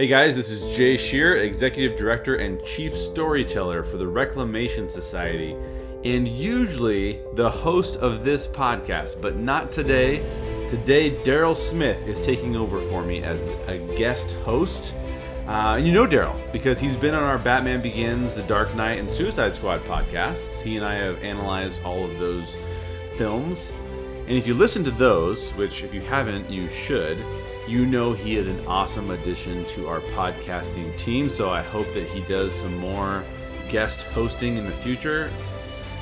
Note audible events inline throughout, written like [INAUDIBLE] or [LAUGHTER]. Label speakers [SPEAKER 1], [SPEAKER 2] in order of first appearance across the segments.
[SPEAKER 1] Hey guys, this is Jay Shear, Executive Director and Chief Storyteller for the Reclamation Society, and usually the host of this podcast, but not today. Today, Daryl Smith is taking over for me as a guest host. Uh, you know Daryl because he's been on our Batman Begins, The Dark Knight, and Suicide Squad podcasts. He and I have analyzed all of those films. And if you listen to those, which if you haven't, you should, you know he is an awesome addition to our podcasting team. So I hope that he does some more guest hosting in the future.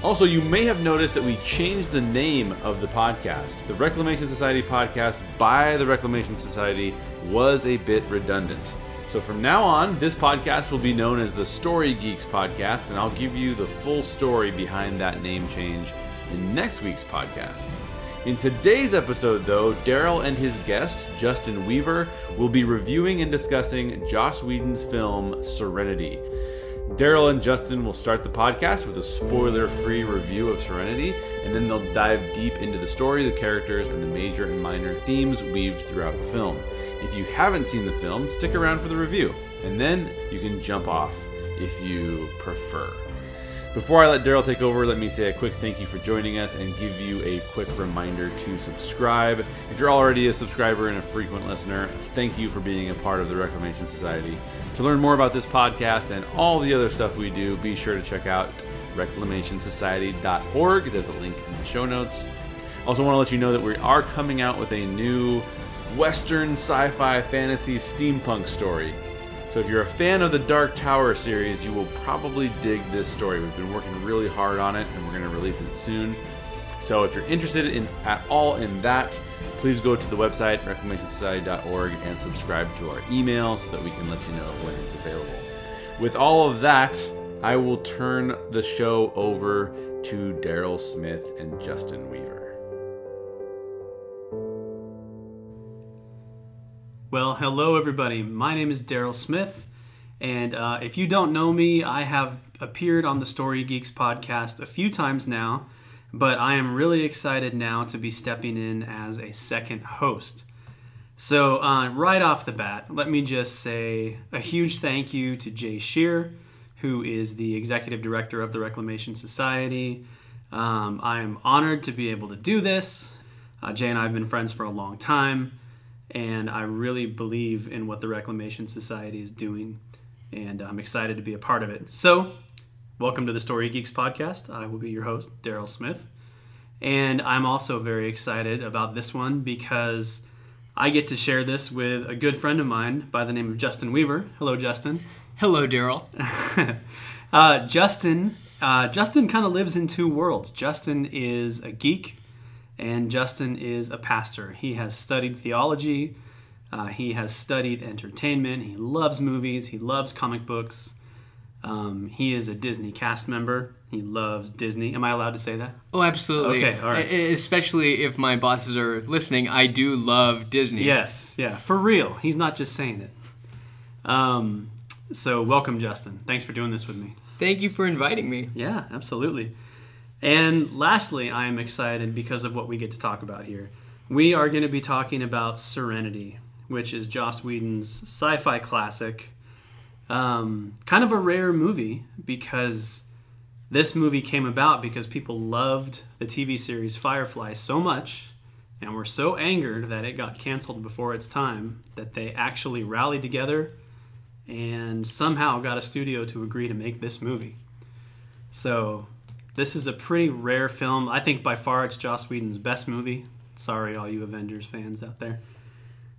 [SPEAKER 1] Also, you may have noticed that we changed the name of the podcast. The Reclamation Society podcast by the Reclamation Society was a bit redundant. So from now on, this podcast will be known as the Story Geeks Podcast, and I'll give you the full story behind that name change in next week's podcast. In today's episode, though, Daryl and his guest, Justin Weaver, will be reviewing and discussing Joss Whedon's film Serenity. Daryl and Justin will start the podcast with a spoiler free review of Serenity, and then they'll dive deep into the story, the characters, and the major and minor themes weaved throughout the film. If you haven't seen the film, stick around for the review, and then you can jump off if you prefer. Before I let Daryl take over, let me say a quick thank you for joining us and give you a quick reminder to subscribe. If you're already a subscriber and a frequent listener, thank you for being a part of the Reclamation Society. To learn more about this podcast and all the other stuff we do, be sure to check out reclamationsociety.org. There's a link in the show notes. Also, want to let you know that we are coming out with a new Western sci fi fantasy steampunk story. So, if you're a fan of the Dark Tower series, you will probably dig this story. We've been working really hard on it and we're going to release it soon. So, if you're interested in at all in that, please go to the website reclamationsociety.org and subscribe to our email so that we can let you know when it's available. With all of that, I will turn the show over to Daryl Smith and Justin Weaver.
[SPEAKER 2] Well, hello everybody. My name is Daryl Smith, and uh, if you don't know me, I have appeared on the Story Geeks podcast a few times now, but I am really excited now to be stepping in as a second host. So, uh, right off the bat, let me just say a huge thank you to Jay Shear, who is the executive director of the Reclamation Society. Um, I am honored to be able to do this. Uh, Jay and I have been friends for a long time, and I really believe in what the Reclamation Society is doing, and I'm excited to be a part of it. So, welcome to the Story Geeks podcast. I will be your host, Daryl Smith. And I'm also very excited about this one because I get to share this with a good friend of mine by the name of Justin Weaver. Hello, Justin.
[SPEAKER 3] Hello, Daryl. [LAUGHS]
[SPEAKER 2] uh, Justin, uh, Justin kind of lives in two worlds. Justin is a geek, and Justin is a pastor. He has studied theology. Uh, he has studied entertainment. He loves movies. He loves comic books. Um, he is a Disney cast member. He loves Disney. Am I allowed to say that?
[SPEAKER 3] Oh, absolutely.
[SPEAKER 2] Okay, all right.
[SPEAKER 3] Especially if my bosses are listening, I do love Disney.
[SPEAKER 2] Yes, yeah, for real. He's not just saying it. Um, so, welcome, Justin. Thanks for doing this with me.
[SPEAKER 3] Thank you for inviting me.
[SPEAKER 2] Yeah, absolutely. And lastly, I am excited because of what we get to talk about here. We are going to be talking about Serenity, which is Joss Whedon's sci fi classic. Um, kind of a rare movie because this movie came about because people loved the TV series Firefly so much and were so angered that it got canceled before its time that they actually rallied together and somehow got a studio to agree to make this movie. So, this is a pretty rare film. I think by far it's Joss Whedon's best movie. Sorry, all you Avengers fans out there.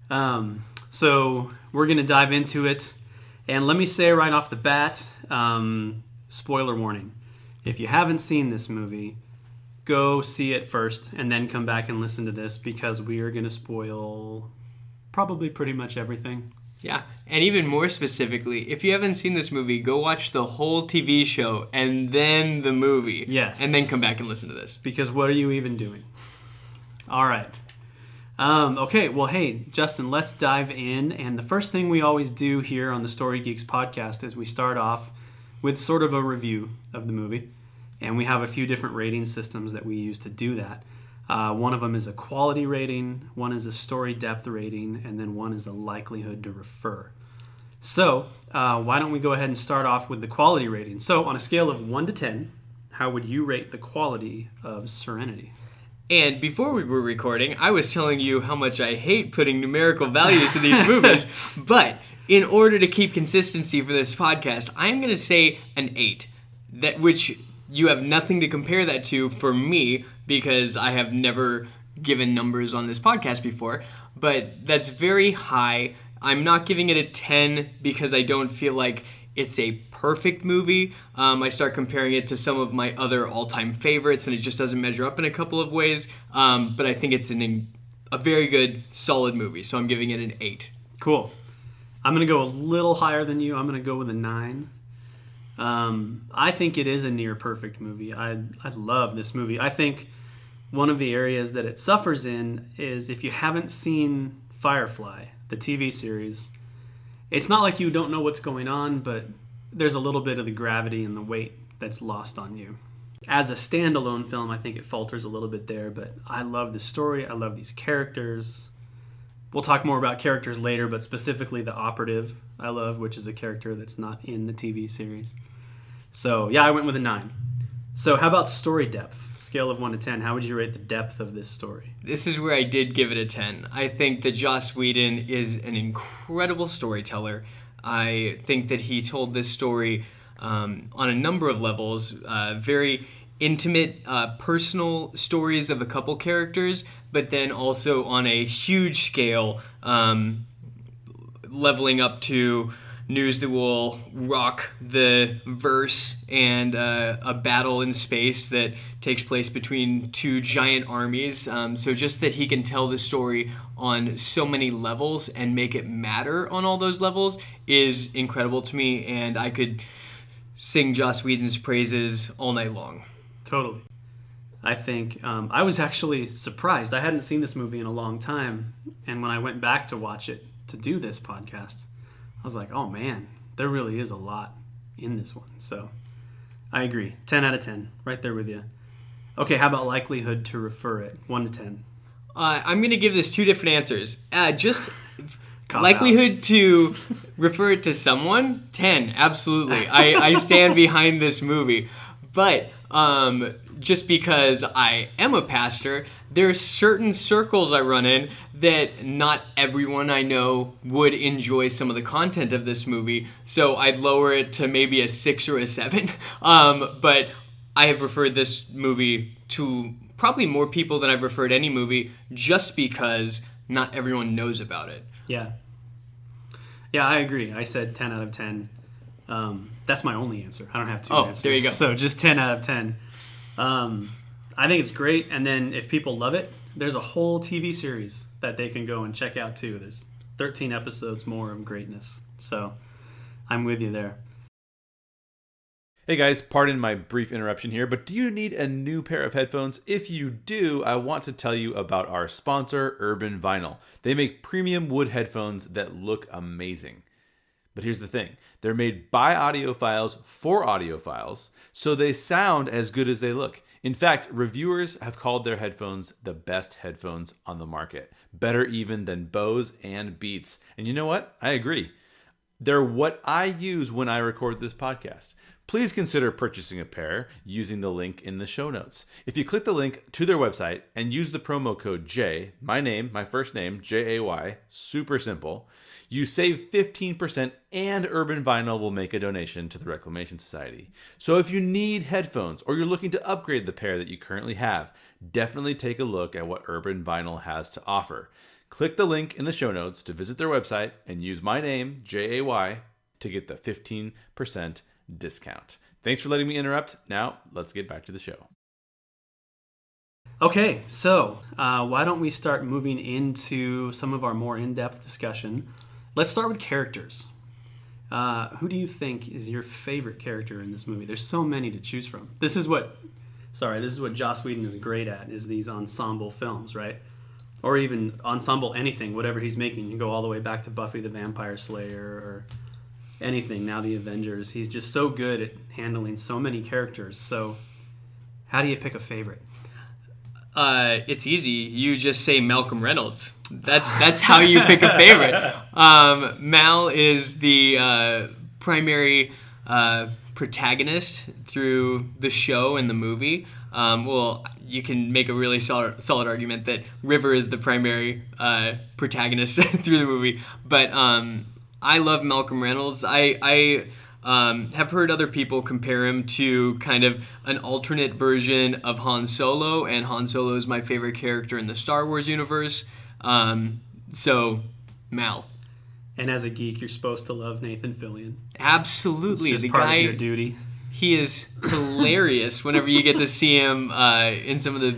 [SPEAKER 2] Um, so, we're going to dive into it. And let me say right off the bat um, spoiler warning. If you haven't seen this movie, go see it first and then come back and listen to this because we are going to spoil probably pretty much everything.
[SPEAKER 3] Yeah, and even more specifically, if you haven't seen this movie, go watch the whole TV show and then the movie.
[SPEAKER 2] Yes.
[SPEAKER 3] And then come back and listen to this.
[SPEAKER 2] Because what are you even doing? All right. Um, okay, well, hey, Justin, let's dive in. And the first thing we always do here on the Story Geeks podcast is we start off with sort of a review of the movie. And we have a few different rating systems that we use to do that. Uh, one of them is a quality rating, one is a story depth rating, and then one is a likelihood to refer. So, uh, why don't we go ahead and start off with the quality rating? So, on a scale of 1 to 10, how would you rate the quality of Serenity?
[SPEAKER 3] And before we were recording, I was telling you how much I hate putting numerical values to these movies. [LAUGHS] But in order to keep consistency for this podcast, I am going to say an eight. That which you have nothing to compare that to for me because I have never given numbers on this podcast before. But that's very high. I'm not giving it a 10 because I don't feel like it's a perfect movie. Um, I start comparing it to some of my other all-time favorites, and it just doesn't measure up in a couple of ways. Um, but I think it's an, a very good, solid movie. So I'm giving it an eight.
[SPEAKER 2] Cool. I'm going to go a little higher than you. I'm going to go with a 9. Um, I think it is a near perfect movie. I, I love this movie. I think one of the areas that it suffers in is if you haven't seen Firefly, the TV series, it's not like you don't know what's going on, but there's a little bit of the gravity and the weight that's lost on you. As a standalone film, I think it falters a little bit there, but I love the story. I love these characters. We'll talk more about characters later, but specifically the operative I love, which is a character that's not in the TV series. So, yeah, I went with a 9. So, how about story depth? Scale of 1 to 10, how would you rate the depth of this story?
[SPEAKER 3] This is where I did give it a 10. I think that Joss Whedon is an incredible storyteller. I think that he told this story um, on a number of levels, uh, very intimate, uh, personal stories of a couple characters, but then also on a huge scale, um, leveling up to news that will rock the verse and uh, a battle in space that takes place between two giant armies. Um, so just that he can tell the story on so many levels and make it matter on all those levels is incredible to me, and I could sing Joss Whedon's praises all night long.
[SPEAKER 2] Totally. I think um, I was actually surprised. I hadn't seen this movie in a long time, and when I went back to watch it to do this podcast, I was like, oh man, there really is a lot in this one. So I agree. 10 out of 10, right there with you. Okay, how about likelihood to refer it? 1 to 10.
[SPEAKER 3] Uh, I'm going to give this two different answers. Uh, just [LAUGHS] likelihood to refer it to someone 10 absolutely I, I stand [LAUGHS] behind this movie but um, just because i am a pastor there are certain circles i run in that not everyone i know would enjoy some of the content of this movie so i'd lower it to maybe a six or a seven [LAUGHS] um, but i have referred this movie to probably more people than i've referred any movie just because not everyone knows about it
[SPEAKER 2] Yeah. Yeah, I agree. I said 10 out of 10. Um, that's my only answer. I don't have two
[SPEAKER 3] Oh,
[SPEAKER 2] answers.
[SPEAKER 3] there you go. [LAUGHS]
[SPEAKER 2] So just 10 out of 10. Um, I think it's great. And then if people love it, there's a whole TV series that they can go and check out too. There's 13 episodes more of greatness. So I'm with you there.
[SPEAKER 1] Hey guys, pardon my brief interruption here, but do you need a new pair of headphones? If you do, I want to tell you about our sponsor, Urban Vinyl. They make premium wood headphones that look amazing. But here's the thing they're made by audiophiles for audiophiles, so they sound as good as they look. In fact, reviewers have called their headphones the best headphones on the market, better even than Bose and Beats. And you know what? I agree. They're what I use when I record this podcast. Please consider purchasing a pair using the link in the show notes. If you click the link to their website and use the promo code J, my name, my first name, J A Y, super simple, you save 15% and Urban Vinyl will make a donation to the Reclamation Society. So if you need headphones or you're looking to upgrade the pair that you currently have, definitely take a look at what Urban Vinyl has to offer. Click the link in the show notes to visit their website and use my name, J A Y, to get the 15% discount. Thanks for letting me interrupt. Now, let's get back to the show.
[SPEAKER 2] Okay, so uh, why don't we start moving into some of our more in depth discussion? Let's start with characters. Uh, who do you think is your favorite character in this movie? There's so many to choose from. This is what, sorry, this is what Joss Whedon is great at, is these ensemble films, right? Or even ensemble anything, whatever he's making. You go all the way back to Buffy the Vampire Slayer or anything, now the Avengers. He's just so good at handling so many characters. So, how do you pick a favorite?
[SPEAKER 3] Uh, it's easy. You just say Malcolm Reynolds. That's that's how you pick a favorite. [LAUGHS] Um, Mal is the uh, primary uh, protagonist through the show and the movie. Um, well, you can make a really solid, solid argument that River is the primary uh, protagonist [LAUGHS] through the movie. But um, I love Malcolm Reynolds. I, I um, have heard other people compare him to kind of an alternate version of Han Solo, and Han Solo is my favorite character in the Star Wars universe. Um, so, Mal.
[SPEAKER 2] And as a geek, you're supposed to love Nathan Fillion.
[SPEAKER 3] Absolutely,
[SPEAKER 2] It's just
[SPEAKER 3] the
[SPEAKER 2] part
[SPEAKER 3] guy.
[SPEAKER 2] of your duty.
[SPEAKER 3] He is hilarious [LAUGHS] whenever you get to see him uh, in some of the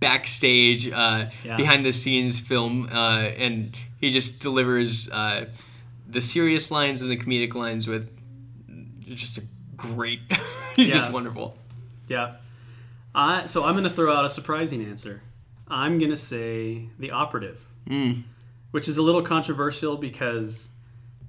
[SPEAKER 3] backstage, uh,
[SPEAKER 2] Yeah.
[SPEAKER 3] behind the scenes film, uh, and he just delivers uh, the serious lines and the comedic lines with just a great. [LAUGHS] He's
[SPEAKER 2] Yeah.
[SPEAKER 3] just wonderful.
[SPEAKER 2] Yeah. I, so I'm going to throw out a surprising answer. I'm going to say the operative,
[SPEAKER 3] Mm.
[SPEAKER 2] which is a little controversial because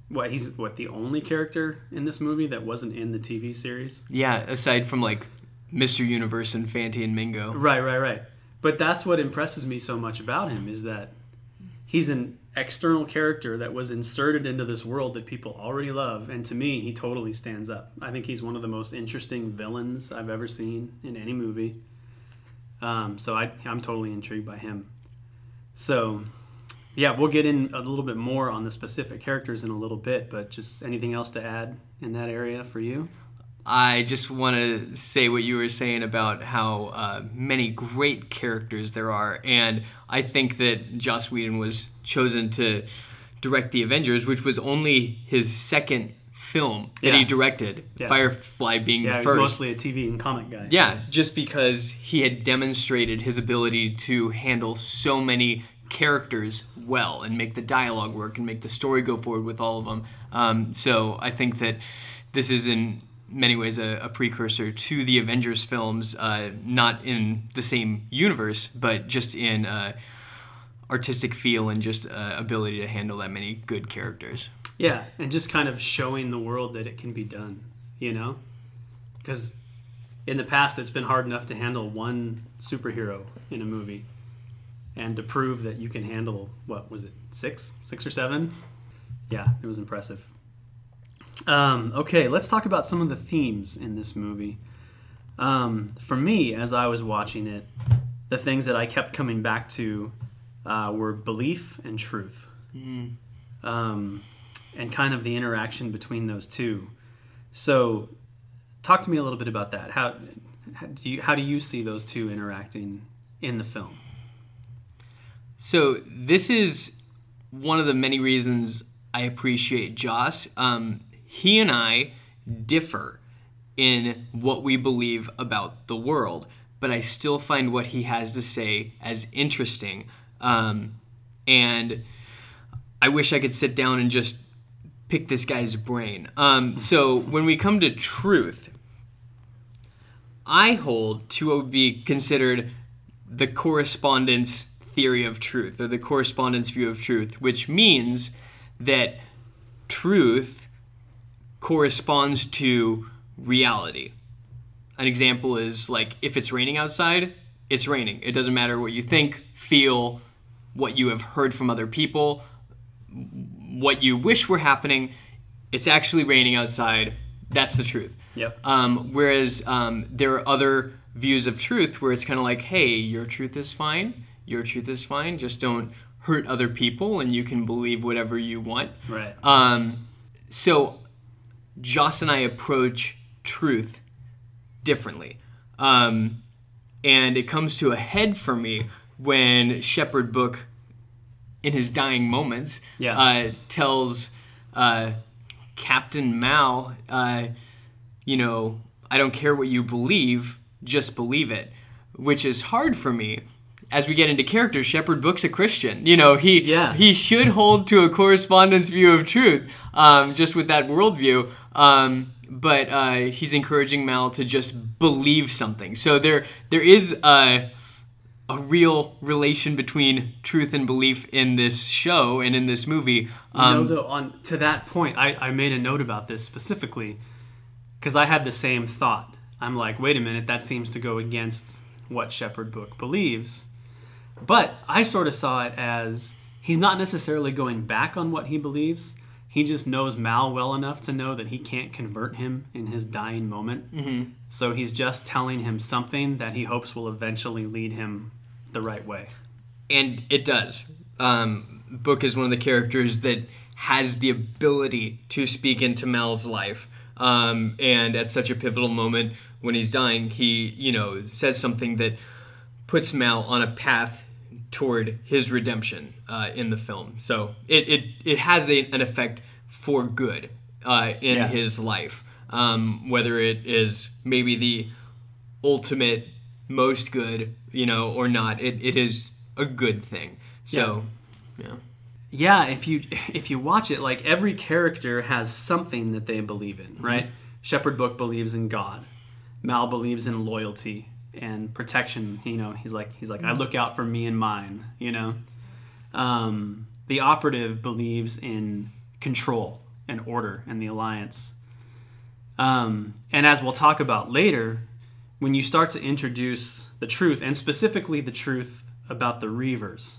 [SPEAKER 2] what he's what the only character in this movie that wasn't in the TV series.
[SPEAKER 3] Yeah, aside from like Mr. Universe and Fanty and Mingo.
[SPEAKER 2] Right, right, right. But that's what impresses me so much about him is that he's an external character that was inserted into this world that people already love, and to me, he totally stands up. I think he's one of the most interesting villains I've ever seen in any movie. Um, so I, I'm totally intrigued by him. So, yeah, we'll get in a little bit more on the specific characters in a little bit, but just anything else to add in that area for you?
[SPEAKER 3] I just want to say what you were saying about how uh, many great characters there are, and I think that Joss Whedon was chosen to direct the Avengers, which was only his second film that he directed.
[SPEAKER 2] Yeah.
[SPEAKER 3] Firefly being
[SPEAKER 2] Yeah,
[SPEAKER 3] the
[SPEAKER 2] he's
[SPEAKER 3] first.
[SPEAKER 2] mostly a TV and comic guy.
[SPEAKER 3] Yeah, just because he had demonstrated his ability to handle so many characters well and make the dialogue work and make the story go forward with all of them. Um, so I think that this is in many ways a, a precursor to the Avengers films, uh, not in the same universe, but just in uh, artistic feel and just uh, ability to handle that many good characters.
[SPEAKER 2] Yeah, and just kind of showing the world that it can be done, you know? Because in the past, it's been hard enough to handle one superhero in a movie. And to prove that you can handle, what was it, six? Six or seven? Yeah, it was impressive. Um, okay, let's talk about some of the themes in this movie. Um, for me, as I was watching it, the things that I kept coming back to uh, were belief and truth. Um, and kind of the interaction between those two. So, talk to me a little bit about that. How, how do you how do you see those two interacting in the film?
[SPEAKER 3] So this is one of the many reasons I appreciate Joss. Um, he and I differ in what we believe about the world, but I still find what he has to say as interesting. Um, and I wish I could sit down and just pick this guy's brain. Um, so when we come to truth, I hold to what would be considered the correspondence theory of truth or the correspondence view of truth, which means that truth corresponds to reality. An example is like if it's raining outside, it's raining. It doesn't matter what you think, feel, what you have heard from other people, what you wish were happening, it's actually raining outside. That's the truth.
[SPEAKER 2] Yep.
[SPEAKER 3] Um, whereas um, there are other views of truth where it's kind of like, hey, your truth is fine, your truth is fine, just don't hurt other people and you can believe whatever you want.
[SPEAKER 2] Right.
[SPEAKER 3] Um, so Joss and I approach truth differently. Um, and it comes to a head for me when Shepherd Book, in his dying moments,
[SPEAKER 2] Yeah.
[SPEAKER 3] uh, tells uh, Captain Mal, uh, you know, I don't care what you believe, just believe it, which is hard for me. As we get into characters, Shepherd Book's a Christian. You know, he
[SPEAKER 2] Yeah.
[SPEAKER 3] he should hold to a correspondence view of truth, um, just with that worldview. Um, but uh, he's encouraging Mal to just believe something. So there there is a, a real relation between truth and belief in this show and in this movie.
[SPEAKER 2] You
[SPEAKER 3] Um,
[SPEAKER 2] know, though, on to that point, I, I made a note about this specifically because I had the same thought. I'm like, wait a minute, that seems to go against what Shepherd Book believes. But I sort of saw it as he's not necessarily going back on what he believes. He just knows Mal well enough to know that he can't convert him in his dying moment. Mm-hmm. So he's just telling him something that he hopes will eventually lead him the right way.
[SPEAKER 3] And it does. Um, Book is one of the characters that has the ability to speak into Mal's life. Um, and at such a pivotal moment when he's dying, he, you know, says something that puts Mal on a path toward his redemption uh, in the film. So it, it, it has a, an effect for good uh, in
[SPEAKER 2] Yeah.
[SPEAKER 3] his life. Um, whether it is maybe the ultimate most good, you know, or not, it, it is a good thing. So, yeah.
[SPEAKER 2] yeah if you [LAUGHS] if you watch it like every character has something that they believe in right? Shepherd book believes in god. Mal believes in loyalty and protection. You know he's like he's like i look out for me and mine you know? Um, the operative believes in control and order and the alliance. Um, and as we'll talk about later when you start to introduce the truth and specifically the truth about the reavers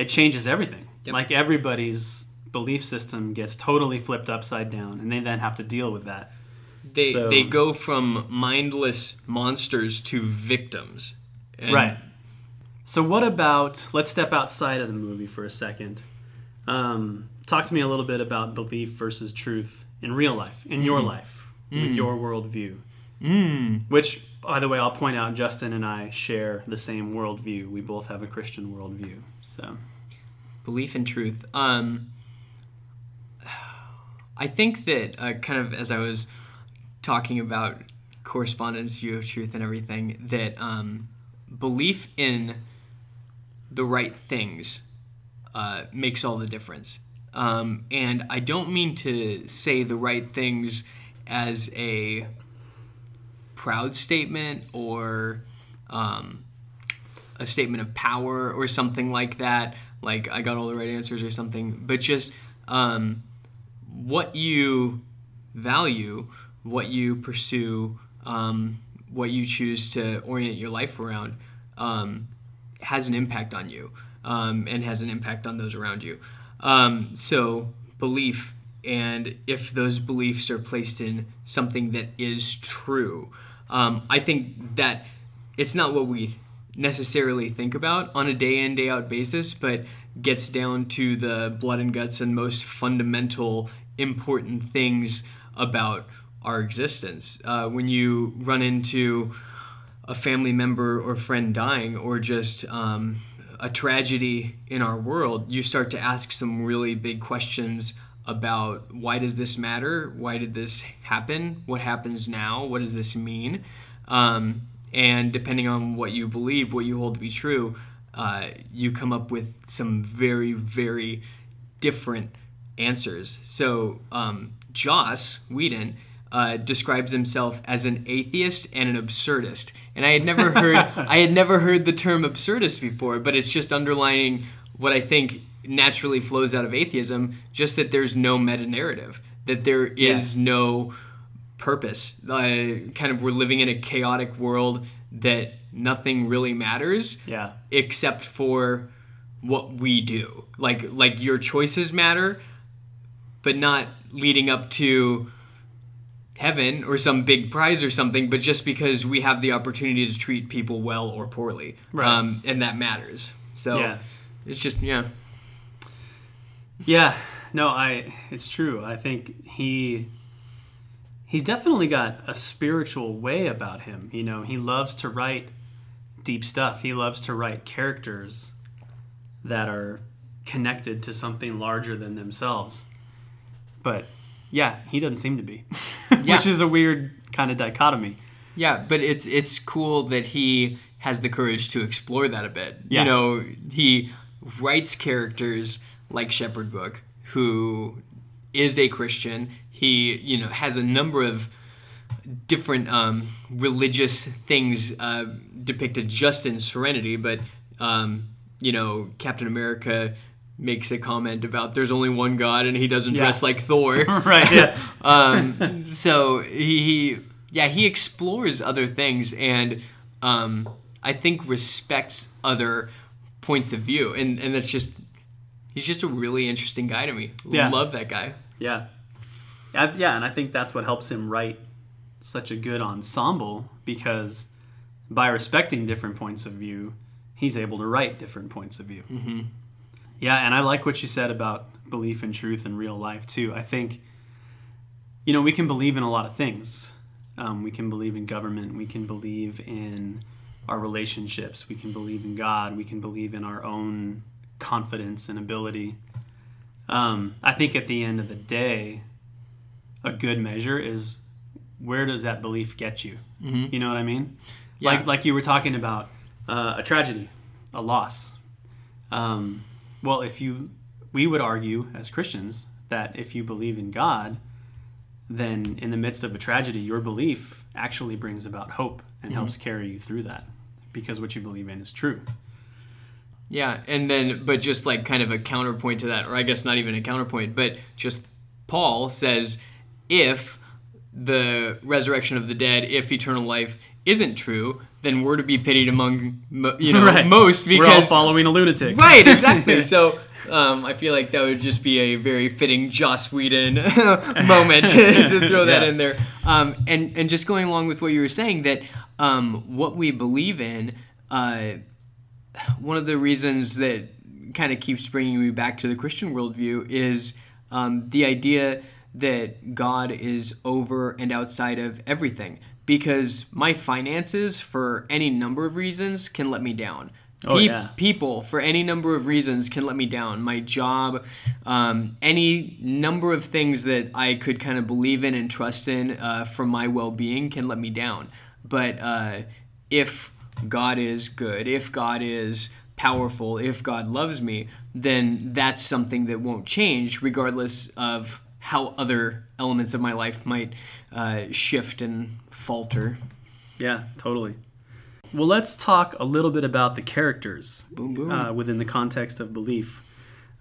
[SPEAKER 2] it changes everything.
[SPEAKER 3] Yep.
[SPEAKER 2] Like everybody's belief system gets totally flipped upside down, and they then have to deal with that.
[SPEAKER 3] They,
[SPEAKER 2] So-
[SPEAKER 3] they go from mindless monsters to victims. And
[SPEAKER 2] right. So, what about? Let's step outside of the movie for a second. Um, talk to me a little bit about belief versus truth in real life, in your life, with your worldview.
[SPEAKER 3] Mm.
[SPEAKER 2] Which, by the way, I'll point out, Justin and I share the same worldview. We both have a Christian worldview. So,
[SPEAKER 3] belief in truth. Um, I think that uh, kind of as I was talking about correspondence, view of truth, and everything, that um, belief in the right things uh, makes all the difference. Um, and I don't mean to say the right things as a proud statement or um, a statement of power or something like that like i got all the right answers or something. But just um, what you value what you pursue um, what you choose to orient your life around um, has an impact on you um, and has an impact on those around you. Um, so belief and if those beliefs are placed in something that is true um, i think that it's not what we necessarily think about on a day in day out basis but gets down to the blood and guts and most fundamental important things about our existence. Uh, when you run into a family member or friend dying or just um, a tragedy in our world you start to ask some really big questions about why does this matter? Why did this happen? What happens now? What does this mean? Um, and depending on what you believe, what you hold to be true, uh, you come up with some very, very different answers. So, um, Joss Whedon uh, describes himself as an atheist and an absurdist, and I had never heard [LAUGHS] I had never heard the term absurdist before, but it's just underlining what I think naturally flows out of atheism, just that there's no meta narrative, that there is no purpose. Uh, kind of, we're living in a chaotic world that nothing really matters
[SPEAKER 2] yeah.
[SPEAKER 3] except for what we do. Like, like your choices matter, but not leading up to heaven or some big prize or something, but just because we have the opportunity to treat people well or poorly,
[SPEAKER 2] Right.
[SPEAKER 3] um, and that matters. So
[SPEAKER 2] Yeah.
[SPEAKER 3] it's just yeah,
[SPEAKER 2] Yeah, no, I it's true. I think he he's definitely got a spiritual way about him. You know, he loves to write deep stuff. He loves to write characters that are connected to something larger than themselves. But yeah, he doesn't seem to be. [LAUGHS]
[SPEAKER 3] Yeah.
[SPEAKER 2] Which is a weird kind of dichotomy.
[SPEAKER 3] Yeah, but it's it's cool that he has the courage to explore that a bit.
[SPEAKER 2] Yeah.
[SPEAKER 3] You know, he writes characters like Shepherd Book, who is a Christian. He, you know, has a number of different um, religious things uh, depicted just in Serenity, but um, you know, Captain America makes a comment about there's only one God and he doesn't
[SPEAKER 2] Yeah.
[SPEAKER 3] dress like Thor. [LAUGHS]
[SPEAKER 2] right, yeah. [LAUGHS]
[SPEAKER 3] um, so he, he, yeah, he explores other things, and um, I think respects other points of view, and and that's just he's just a really interesting guy to me.
[SPEAKER 2] Yeah.
[SPEAKER 3] Love that guy.
[SPEAKER 2] Yeah. Yeah, yeah, and I think that's what helps him write such a good ensemble because by respecting different points of view, he's able to write different points of view. Mm-hmm. Yeah, and I like what you said about belief in truth in real life too. I think, you know, we can believe in a lot of things. Um, we can believe in government. We can believe in our relationships. We can believe in God. We can believe in our own confidence and ability. Um, I think at the end of the day, a good measure is where does that belief get you? You know what I mean?
[SPEAKER 3] Yeah.
[SPEAKER 2] Like like you were talking about uh, a tragedy, a loss. Um, well, if you, we would argue as Christians that if you believe in God, then in the midst of a tragedy, your belief actually brings about hope and helps carry you through that because what you believe in is true.
[SPEAKER 3] Yeah, and then but just like kind of a counterpoint to that, or I guess not even a counterpoint, but just Paul says if the resurrection of the dead, if eternal life isn't true, then we're to be pitied among mo- you know [LAUGHS]
[SPEAKER 2] Right.
[SPEAKER 3] most
[SPEAKER 2] We're all
[SPEAKER 3] because
[SPEAKER 2] following a lunatic.
[SPEAKER 3] right exactly. [LAUGHS] so um, I feel like that would just be a very fitting Joss Whedon [LAUGHS] moment to throw that
[SPEAKER 2] Yeah.
[SPEAKER 3] in there. Um, and and just going along with what you were saying that um, what we believe in. Uh, one of the reasons that kind of keeps bringing me back to the Christian worldview is um, the idea that God is over and outside of everything. Because my finances, for any number of reasons, can let me down.
[SPEAKER 2] Oh,
[SPEAKER 3] Pe-
[SPEAKER 2] yeah.
[SPEAKER 3] People, for any number of reasons, can let me down. My job, um, any number of things that I could kind of believe in and trust in uh, for my well being can let me down. But uh, if God is good, if God is powerful, if God loves me, then that's something that won't change regardless of how other elements of my life might uh, shift and falter.
[SPEAKER 2] Yeah, totally. Well, let's talk a little bit about the characters
[SPEAKER 3] Boom, boom.
[SPEAKER 2] uh, within the context of belief.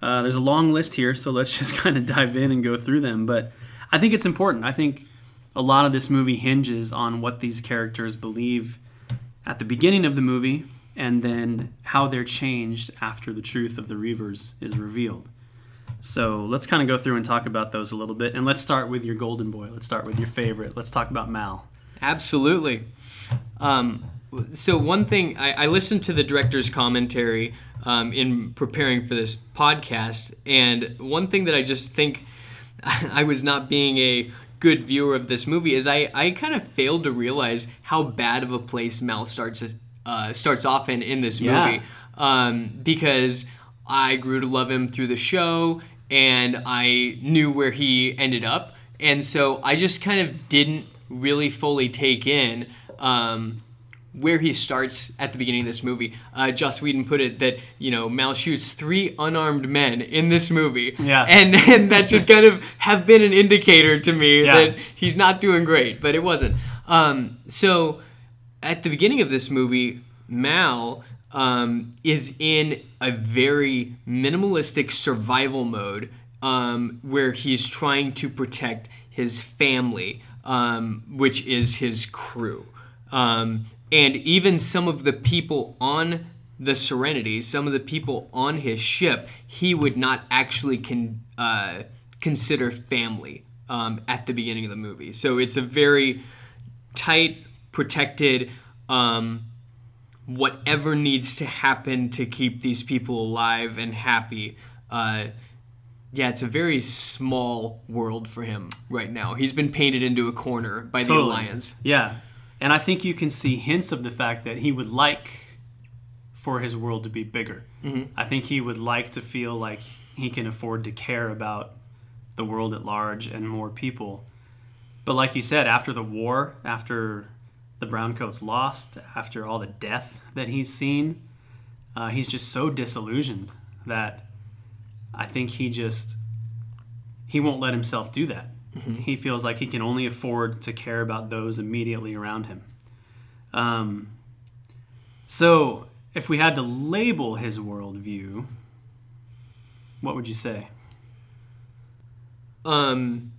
[SPEAKER 2] Uh, there's a long list here, so let's [LAUGHS] just kind of dive in and go through them. But I think it's important. I think a lot of this movie hinges on what these characters believe at the beginning of the movie and then how they're changed after the truth of the Reavers is revealed. So let's kind of go through and talk about those a little bit. And let's start with your golden boy. Let's start with your favorite. Let's talk about Mal.
[SPEAKER 3] Absolutely. Um, so one thing I, I listened to the director's commentary um, in preparing for this podcast, and one thing that I just think [LAUGHS] I was not being a good viewer of this movie is I, I kind of failed to realize how bad of a place Mal starts uh, starts off in in this
[SPEAKER 2] Yeah.
[SPEAKER 3] movie um, because I grew to love him through the show and I knew where he ended up. And so I just kind of didn't really fully take in um, where he starts at the beginning of this movie. Uh, Joss Whedon put it that, you know, Mal shoots three unarmed men in this movie.
[SPEAKER 2] Yeah. [LAUGHS]
[SPEAKER 3] And, and that should kind of have been an indicator to me
[SPEAKER 2] Yeah.
[SPEAKER 3] that he's not doing great, but it wasn't. Um, so at the beginning of this movie, Mal um, is in a very minimalistic survival mode um, where he's trying to protect his family, um, which is his crew. Um, and even some of the people on the Serenity, some of the people on his ship, he would not actually con- uh, consider family um, at the beginning of the movie. So it's a very tight, protected, um, whatever needs to happen to keep these people alive and happy. Uh, yeah, it's a very small world for him right now. He's been painted into a corner by the Alliance.
[SPEAKER 2] Yeah. And I think you can see hints of the fact that he would like for his world to be bigger. I think he would like to feel like he can afford to care about the world at large and more people. But like you said, after the war, after the Browncoats lost, after all the death that he's seen, uh, he's just so disillusioned that I think he just he won't let himself do that. He feels like he can only afford to care about those immediately around him. Um, so, if we had to label his worldview, what would you say?
[SPEAKER 3] Um,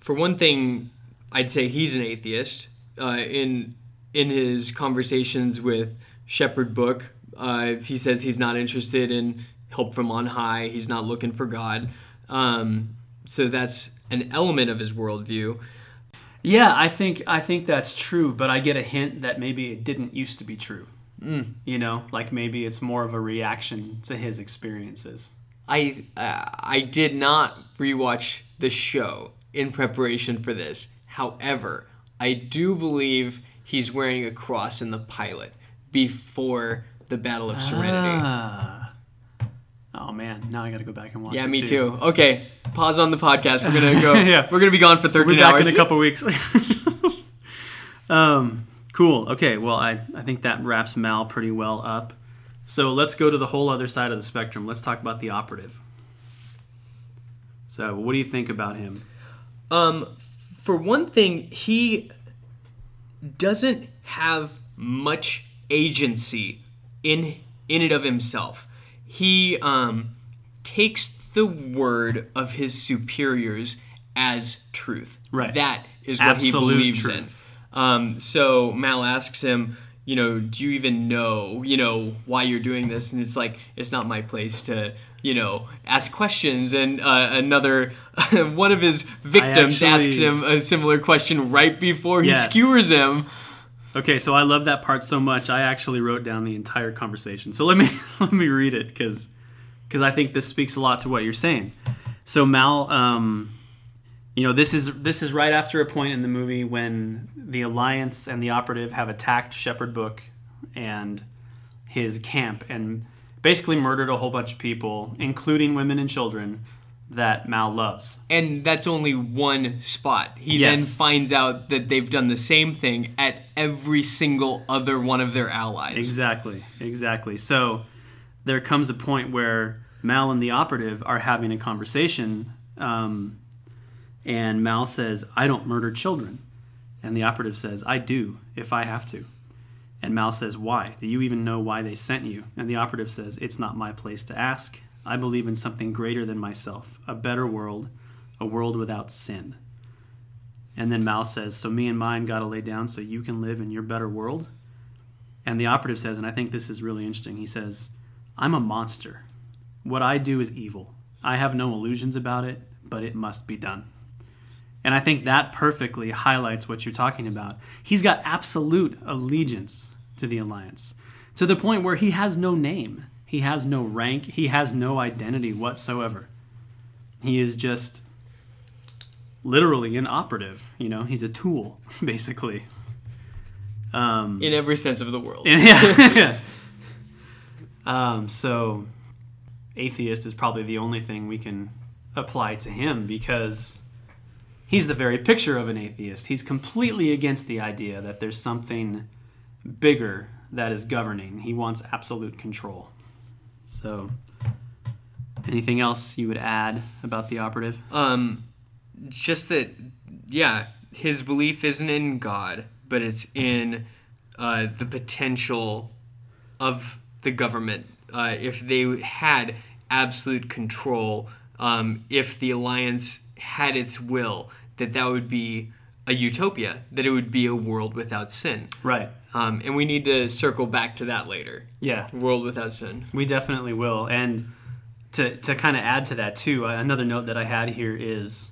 [SPEAKER 3] for one thing, I'd say he's an atheist. Uh, in in his conversations with Shepherd Book, uh, he says he's not interested in help from on high. He's not looking for God. Um, so that's an element of his worldview.
[SPEAKER 2] Yeah, I think I think that's true, but I get a hint that maybe it didn't used to be true. Mm. You know, like maybe it's more of a reaction to his experiences.
[SPEAKER 3] I uh, I did not rewatch the show in preparation for this. However, I do believe he's wearing a cross in the pilot before the Battle of Serenity.
[SPEAKER 2] Ah. Oh man, now I got to go back and watch.
[SPEAKER 3] yeah,
[SPEAKER 2] it
[SPEAKER 3] me
[SPEAKER 2] too.
[SPEAKER 3] too. Okay, pause on the podcast. We're gonna [LAUGHS] go.
[SPEAKER 2] Yeah.
[SPEAKER 3] we're gonna be gone for
[SPEAKER 2] We'll
[SPEAKER 3] 13
[SPEAKER 2] be back
[SPEAKER 3] hours.
[SPEAKER 2] in a couple weeks. [LAUGHS] um, cool. Okay. Well, I I think that wraps Mal pretty well up. So let's go to the whole other side of the spectrum. Let's talk about the operative. So, what do you think about him?
[SPEAKER 3] Um, for one thing, he doesn't have much agency in in it of himself. He um, takes the word of his superiors as truth.
[SPEAKER 2] Right.
[SPEAKER 3] That is what
[SPEAKER 2] Absolute
[SPEAKER 3] he believes
[SPEAKER 2] truth.
[SPEAKER 3] in. Um, so Mal asks him, you know, do you even know, you know, why you're doing this? And it's like, it's not my place to, you know, ask questions. And uh, another, [LAUGHS] one of his victims
[SPEAKER 2] actually-
[SPEAKER 3] asks him a similar question right before he
[SPEAKER 2] Yes.
[SPEAKER 3] skewers him.
[SPEAKER 2] Okay, so I love that part so much. I actually wrote down the entire conversation. So let me [LAUGHS] let me read it because because I think this speaks a lot to what you're saying. So Mal, um, you know, this is this is right after a point in the movie when the Alliance and the Operative have attacked Shepherd Book and his camp and basically murdered a whole bunch of people, including women and children that Mal loves.
[SPEAKER 3] And that's only one spot. He
[SPEAKER 2] Yes.
[SPEAKER 3] then finds out that they've done the same thing at every single other one of their allies.
[SPEAKER 2] Exactly, exactly. So there comes a point where Mal and the operative are having a conversation, um, and Mal says, I don't murder children. And the operative says, I do, if I have to. And Mal says, Why? Do you even know why they sent you? And the operative says, It's not my place to ask. I believe in something greater than myself, a better world, a world without sin. And then Mal says, So me and mine got to lay down so you can live in your better world? And the operative says, and I think this is really interesting, he says, I'm a monster. What I do is evil. I have no illusions about it, but it must be done. And I think that perfectly highlights what you're talking about. He's got absolute allegiance to the Alliance to the point where he has no name, he has no rank, he has no identity whatsoever. He is just literally an operative. You know, he's a tool, [LAUGHS] basically. Um,
[SPEAKER 3] In every sense of the world.
[SPEAKER 2] and [LAUGHS] yeah. [LAUGHS] um, so, atheist is probably the only thing we can apply to him because he's the very picture of an atheist. He's completely against the idea that there's something bigger that is governing. He wants absolute control. So, anything else you would add about the operative?
[SPEAKER 3] Um, just that, yeah, his belief isn't in God, but it's in uh, the potential of the government. Uh, if they had absolute control, um, if the alliance had its will, that that would be a utopia, that it would be a world without sin.
[SPEAKER 2] Right.
[SPEAKER 3] Um, and we need to circle back to that later.
[SPEAKER 2] Yeah.
[SPEAKER 3] World without sin.
[SPEAKER 2] We definitely will. And to, to kind of add to that, too, another note that I had here is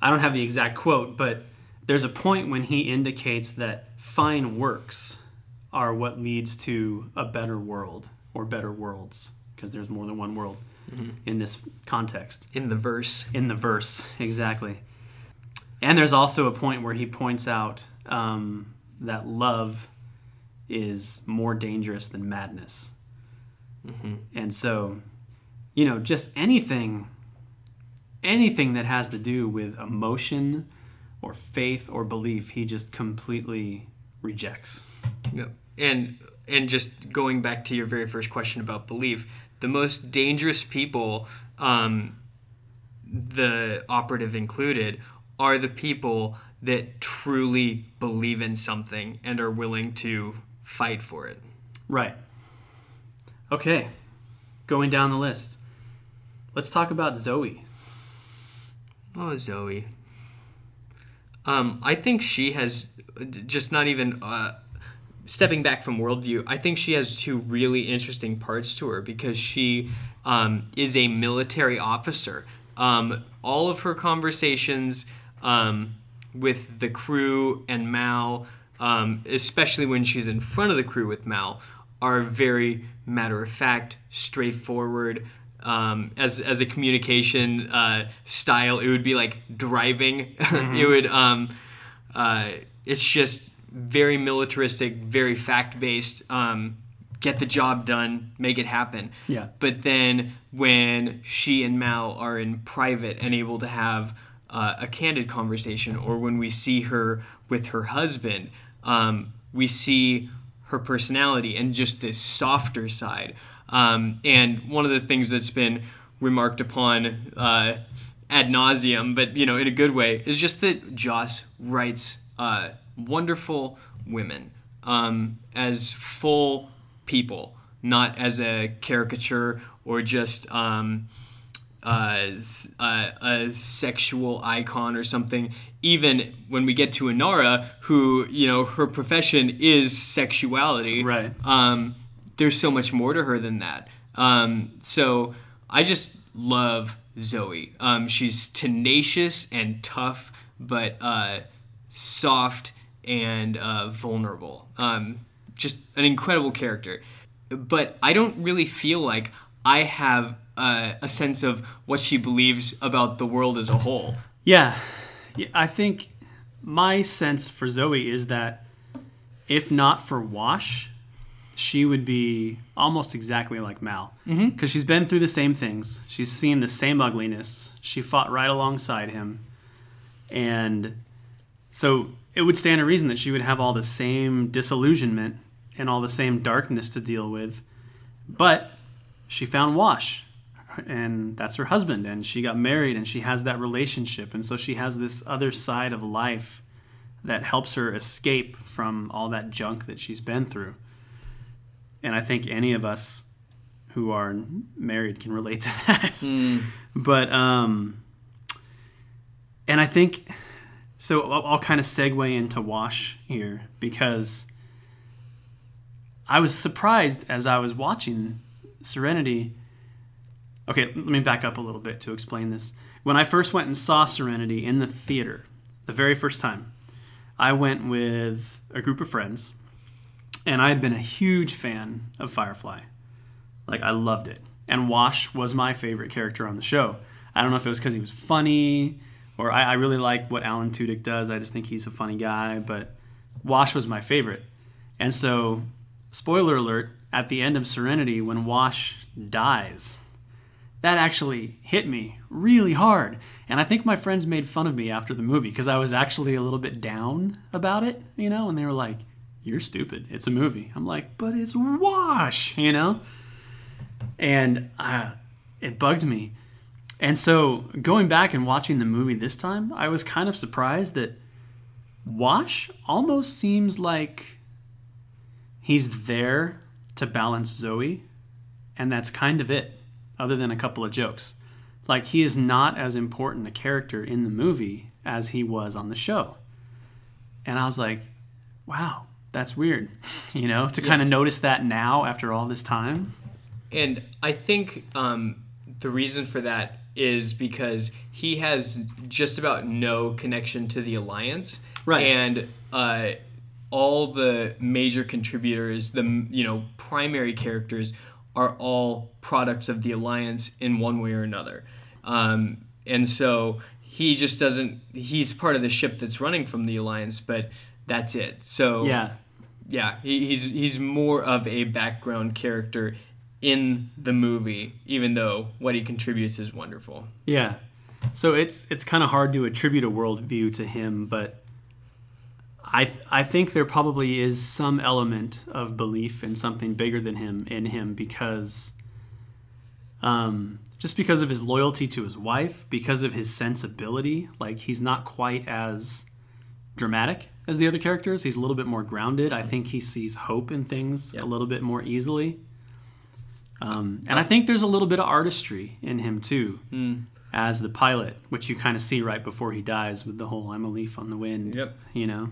[SPEAKER 2] I don't have the exact quote, but there's a point when he indicates that fine works are what leads to a better world or better worlds, because there's more than one world in this context
[SPEAKER 3] In the verse.
[SPEAKER 2] in the verse exactly and there's also a point where he points out um, that love is more dangerous than madness. And so you know just anything anything that has to do with emotion or faith or belief he just completely rejects.
[SPEAKER 3] Yep. And and just going back to your very first question about belief, the most dangerous people, um, the operative included, are the people that truly believe in something and are willing to fight for it.
[SPEAKER 2] right okay going down the list let's talk about zoe
[SPEAKER 3] Oh, Zoe. Um, I think she has just not even uh, stepping back from worldview, I think she has two really interesting parts to her because she um, is a military officer. Um, all of her conversations um, with the crew and Mal, um, especially when she's in front of the crew with Mal, are very matter of fact, straightforward. Um, as as a communication uh, style, it would be like driving. [LAUGHS] it would. Um, uh, it's just very militaristic, very fact based. Um, get the job done, make it happen.
[SPEAKER 2] Yeah.
[SPEAKER 3] But then when she and Mal are in private and able to have uh, a candid conversation, or when we see her with her husband, um, we see her personality and just this softer side. Um, and one of the things that's been remarked upon uh, ad nauseum, but you know, in a good way, is just that Joss writes uh, wonderful women um, as full people, not as a caricature or just um, uh, uh, a sexual icon or something. Even when we get to Inara, who you know her profession is sexuality,
[SPEAKER 2] Right.
[SPEAKER 3] Um, there's so much more to her than that. Um, so I just love Zoe. Um, she's tenacious and tough, but uh, soft and uh, vulnerable. Um, just an incredible character. But I don't really feel like I have uh, a sense of what she believes about the world as a whole.
[SPEAKER 2] Yeah. Yeah, I think my sense for Zoe is that if not for Wash, she would be almost exactly like Mal. Mm-hmm. Because she's been through the same things. She's seen the same ugliness. She fought right alongside him. And so it would stand to reason that she would have all the same disillusionment and all the same darkness to deal with. But she found Wash, and that's her husband, and she got married, and she has that relationship. And so she has this other side of life that helps her escape from all that junk that she's been through. And I think any of us who are married can relate to [LAUGHS] that. But, um, and I think, so I'll, I'll kind of segue into Wash here because I was surprised as I was watching Serenity. Okay, let me back up a little bit to explain this. When I first went and saw Serenity in the theater, the very first time, I went with a group of friends, and I had been a huge fan of Firefly. Like, I loved it. And Wash was my favorite character on the show. I don't know if it was because he was funny, or I, I really like what Alan Tudyk does. I just think he's a funny guy, but Wash was my favorite. And so, spoiler alert, at the end of Serenity, when Wash dies, that actually hit me really hard. And I think my friends made fun of me after the movie because I was actually a little bit down about it, you know, and they were like, You're stupid. It's a movie. I'm like, But it's Wash, you know? And uh, it bugged me. And so going back and watching the movie this time, I was kind of surprised that Wash almost seems like he's there to balance Zoe, and that's kind of it, other than a couple of jokes. Like, he is not as important a character in the movie as he was on the show. And I was like, wow, that's weird, [LAUGHS] you know, to kind of notice that now after all this time.
[SPEAKER 3] And I think um, the reason for that is because he has just about no connection to the alliance,
[SPEAKER 2] Right.
[SPEAKER 3] And uh, all the major contributors, the you know primary characters, are all products of the alliance in one way or another. Um, and so he just doesn't. He's part of the ship that's running from the alliance, but that's it. So
[SPEAKER 2] Yeah.
[SPEAKER 3] yeah, he, he's he's more of a background character in the movie, even though what he contributes is wonderful.
[SPEAKER 2] Yeah. So it's it's kind of hard to attribute a worldview to him, but I th- I think there probably is some element of belief in something bigger than him in him because um, just because of his loyalty to his wife, because of his sensibility, like he's not quite as dramatic as the other characters. He's a little bit more grounded. I think he sees hope in things
[SPEAKER 3] Yep.
[SPEAKER 2] a little bit more easily. Um, and I think there's a little bit of artistry in him too, as the pilot, which you kind of see right before he dies with the whole "I'm a leaf on the wind."
[SPEAKER 3] Yep.
[SPEAKER 2] You know.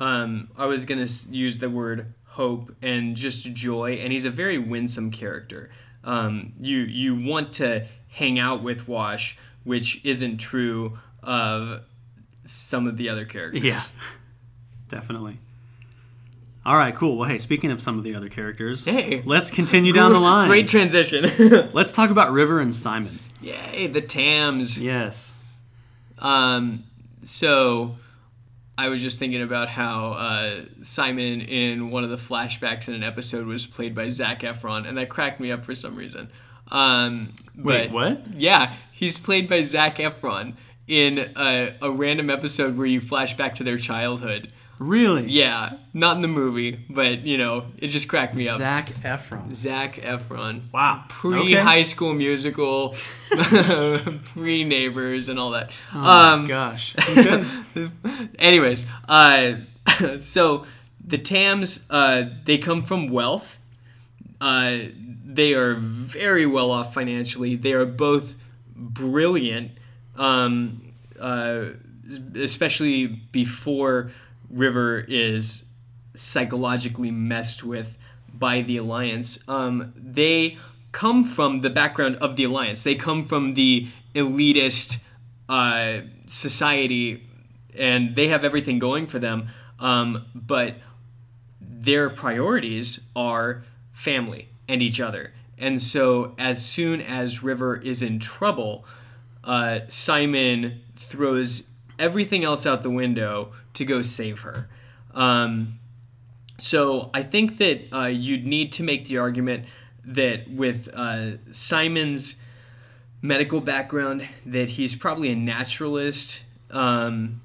[SPEAKER 3] Um, I was gonna use the word hope and just joy, and he's a very winsome character. Um, you you want to hang out with Wash, which isn't true of some of the other characters.
[SPEAKER 2] Yeah, [LAUGHS] definitely. All right, cool. Well, hey, speaking of some of the other characters,
[SPEAKER 3] Hey.
[SPEAKER 2] let's continue down the [LAUGHS] line.
[SPEAKER 3] Great transition. [LAUGHS]
[SPEAKER 2] Let's talk about River and Simon.
[SPEAKER 3] Yay, the Tams.
[SPEAKER 2] Yes.
[SPEAKER 3] Um, so I was just thinking about how uh, Simon in one of the flashbacks in an episode was played by Zac Efron, and that cracked me up for some reason. Um,
[SPEAKER 2] Wait, what?
[SPEAKER 3] Yeah, he's played by Zac Efron in a, a random episode where you flash back to their childhood.
[SPEAKER 2] Really?
[SPEAKER 3] Yeah, not in the movie, but you know, it just cracked me up.
[SPEAKER 2] Zac Efron.
[SPEAKER 3] Zac Efron.
[SPEAKER 2] Wow.
[SPEAKER 3] Pre
[SPEAKER 2] Okay.
[SPEAKER 3] High School Musical, [LAUGHS] pre Neighbors, and all that.
[SPEAKER 2] Oh
[SPEAKER 3] um,
[SPEAKER 2] gosh. [LAUGHS] [LAUGHS]
[SPEAKER 3] anyways, uh, so the Tams, uh, they come from wealth. Uh, they are very well off financially. They are both brilliant, um, uh, especially before River is psychologically messed with by the Alliance. Um, they come from the background of the Alliance. They come from the elitist uh, society, and they have everything going for them. Um, but their priorities are family and each other. And so, as soon as River is in trouble, uh, Simon throws everything else out the window to go save her. Um, so, I think that uh, you'd need to make the argument that with uh, Simon's medical background, that he's probably a naturalist. Um,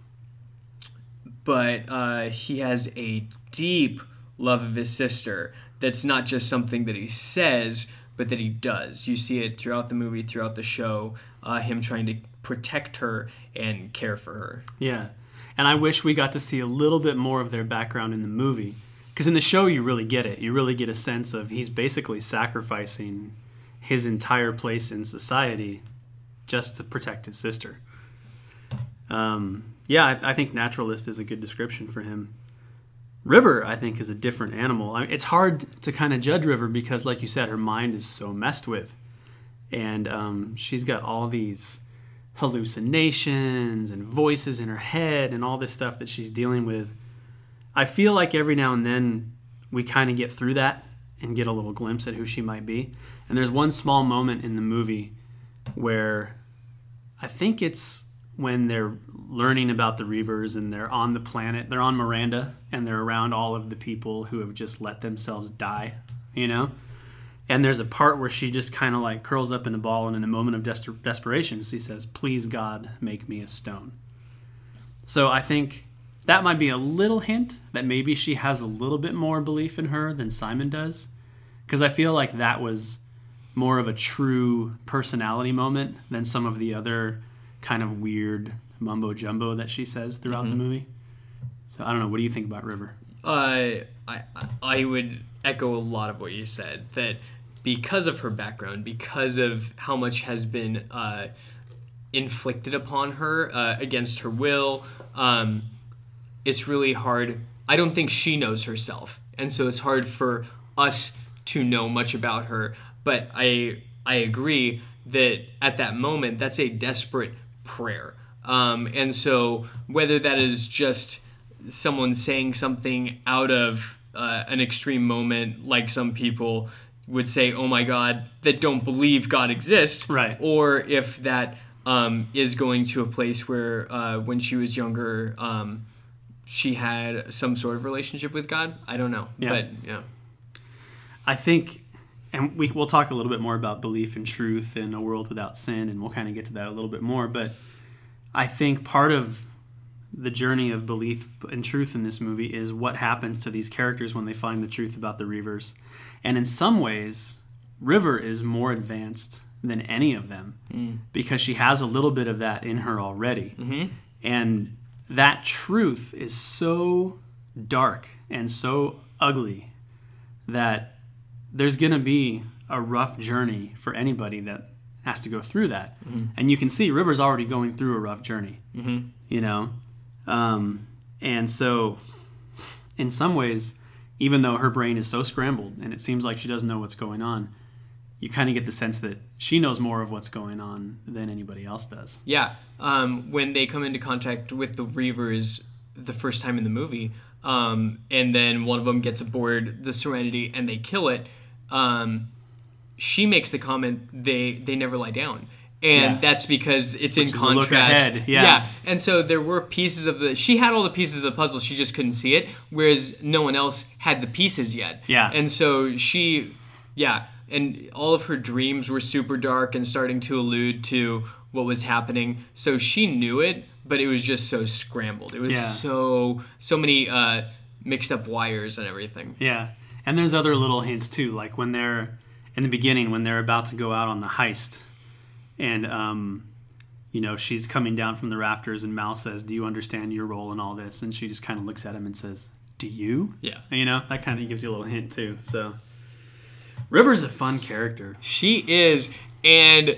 [SPEAKER 3] but uh, he has a deep love of his sister that's not just something that he says but that he does you see it throughout the movie throughout the show uh, him trying to protect her and care for her
[SPEAKER 2] Yeah. And I wish we got to see a little bit more of their background in the movie. Because in the show, you really get it. You really get a sense of he's basically sacrificing his entire place in society just to protect his sister. Um, yeah, I, I think naturalist is a good description for him. River, I think, is a different animal. I mean, it's hard to kind of judge River because, like you said, her mind is so messed with. And um, she's got all these hallucinations and voices in her head and all this stuff that she's dealing with. I feel like every now and then we kind of get through that and get a little glimpse at who she might be. And there's one small moment in the movie where I think it's when they're learning about the Reavers and they're on the planet, they're on Miranda and they're around all of the people who have just let themselves die, you know? And there's a part where she just kind of like curls up in a ball, and in a moment of des- desperation, she says, Please, God, make me a stone. So I think that might be a little hint that maybe she has a little bit more belief in her than Simon does. Because I feel like that was more of a true personality moment than some of the other kind of weird mumbo jumbo that she says throughout the movie. So I don't know. What do you think about River?
[SPEAKER 3] uh, I, I would echo a lot of what you said that because of her background because of how much has been uh, inflicted upon her uh, against her will um, it's really hard. I don't think she knows herself and so it's hard for us to know much about her. But i i agree that at that moment that's a desperate prayer. Um, and so whether that is just someone saying something out of uh, an extreme moment like some people would say oh my god that don't believe god exists
[SPEAKER 2] Right.
[SPEAKER 3] or if that um, is going to a place where uh, when she was younger um, she had some sort of relationship with god i don't know
[SPEAKER 2] Yeah.
[SPEAKER 3] but yeah
[SPEAKER 2] I think, and we, we'll talk a little bit more about belief and truth in a world without sin, and we'll kind of get to that a little bit more. But I think part of the journey of belief and truth in this movie is what happens to these characters when they find the truth about the Reavers. And in some ways, River is more advanced than any of them mm. because she has a little bit of that in her already. Mm-hmm. And that truth is so dark and so ugly that there's going to be a rough journey for anybody that has to go through that. Mm-hmm. And you can see River's already going through a rough journey, mm-hmm. you know? Um, and so, in some ways, even though her brain is so scrambled and it seems like she doesn't know what's going on, you kind of get the sense that she knows more of what's going on than anybody else does.
[SPEAKER 3] Yeah, um, when they come into contact with the Reavers the first time in the movie, um, and then one of them gets aboard the Serenity and they kill it. Um, she makes the comment they they never lie down. And
[SPEAKER 2] Yeah.
[SPEAKER 3] that's because it's in
[SPEAKER 2] Which look
[SPEAKER 3] contrast.
[SPEAKER 2] ahead, yeah.
[SPEAKER 3] And so there were pieces of the she had all the pieces of the puzzle, she just couldn't see it, whereas no one else had the pieces yet.
[SPEAKER 2] Yeah.
[SPEAKER 3] And so she yeah, and all of her dreams were super dark and starting to allude to what was happening. So she knew it, but it was just so scrambled. It was
[SPEAKER 2] Yeah.
[SPEAKER 3] so so many uh, mixed up wires and everything.
[SPEAKER 2] Yeah. And there's other little hints too, like when they're in the beginning when they're about to go out on the heist and um you know, she's coming down from the rafters and Mal says, "Do you understand your role in all this?" And she just kind of looks at him and says, "Do you?"
[SPEAKER 3] Yeah.
[SPEAKER 2] You know, that kind of gives you a little hint too. So River's a fun character.
[SPEAKER 3] She is, and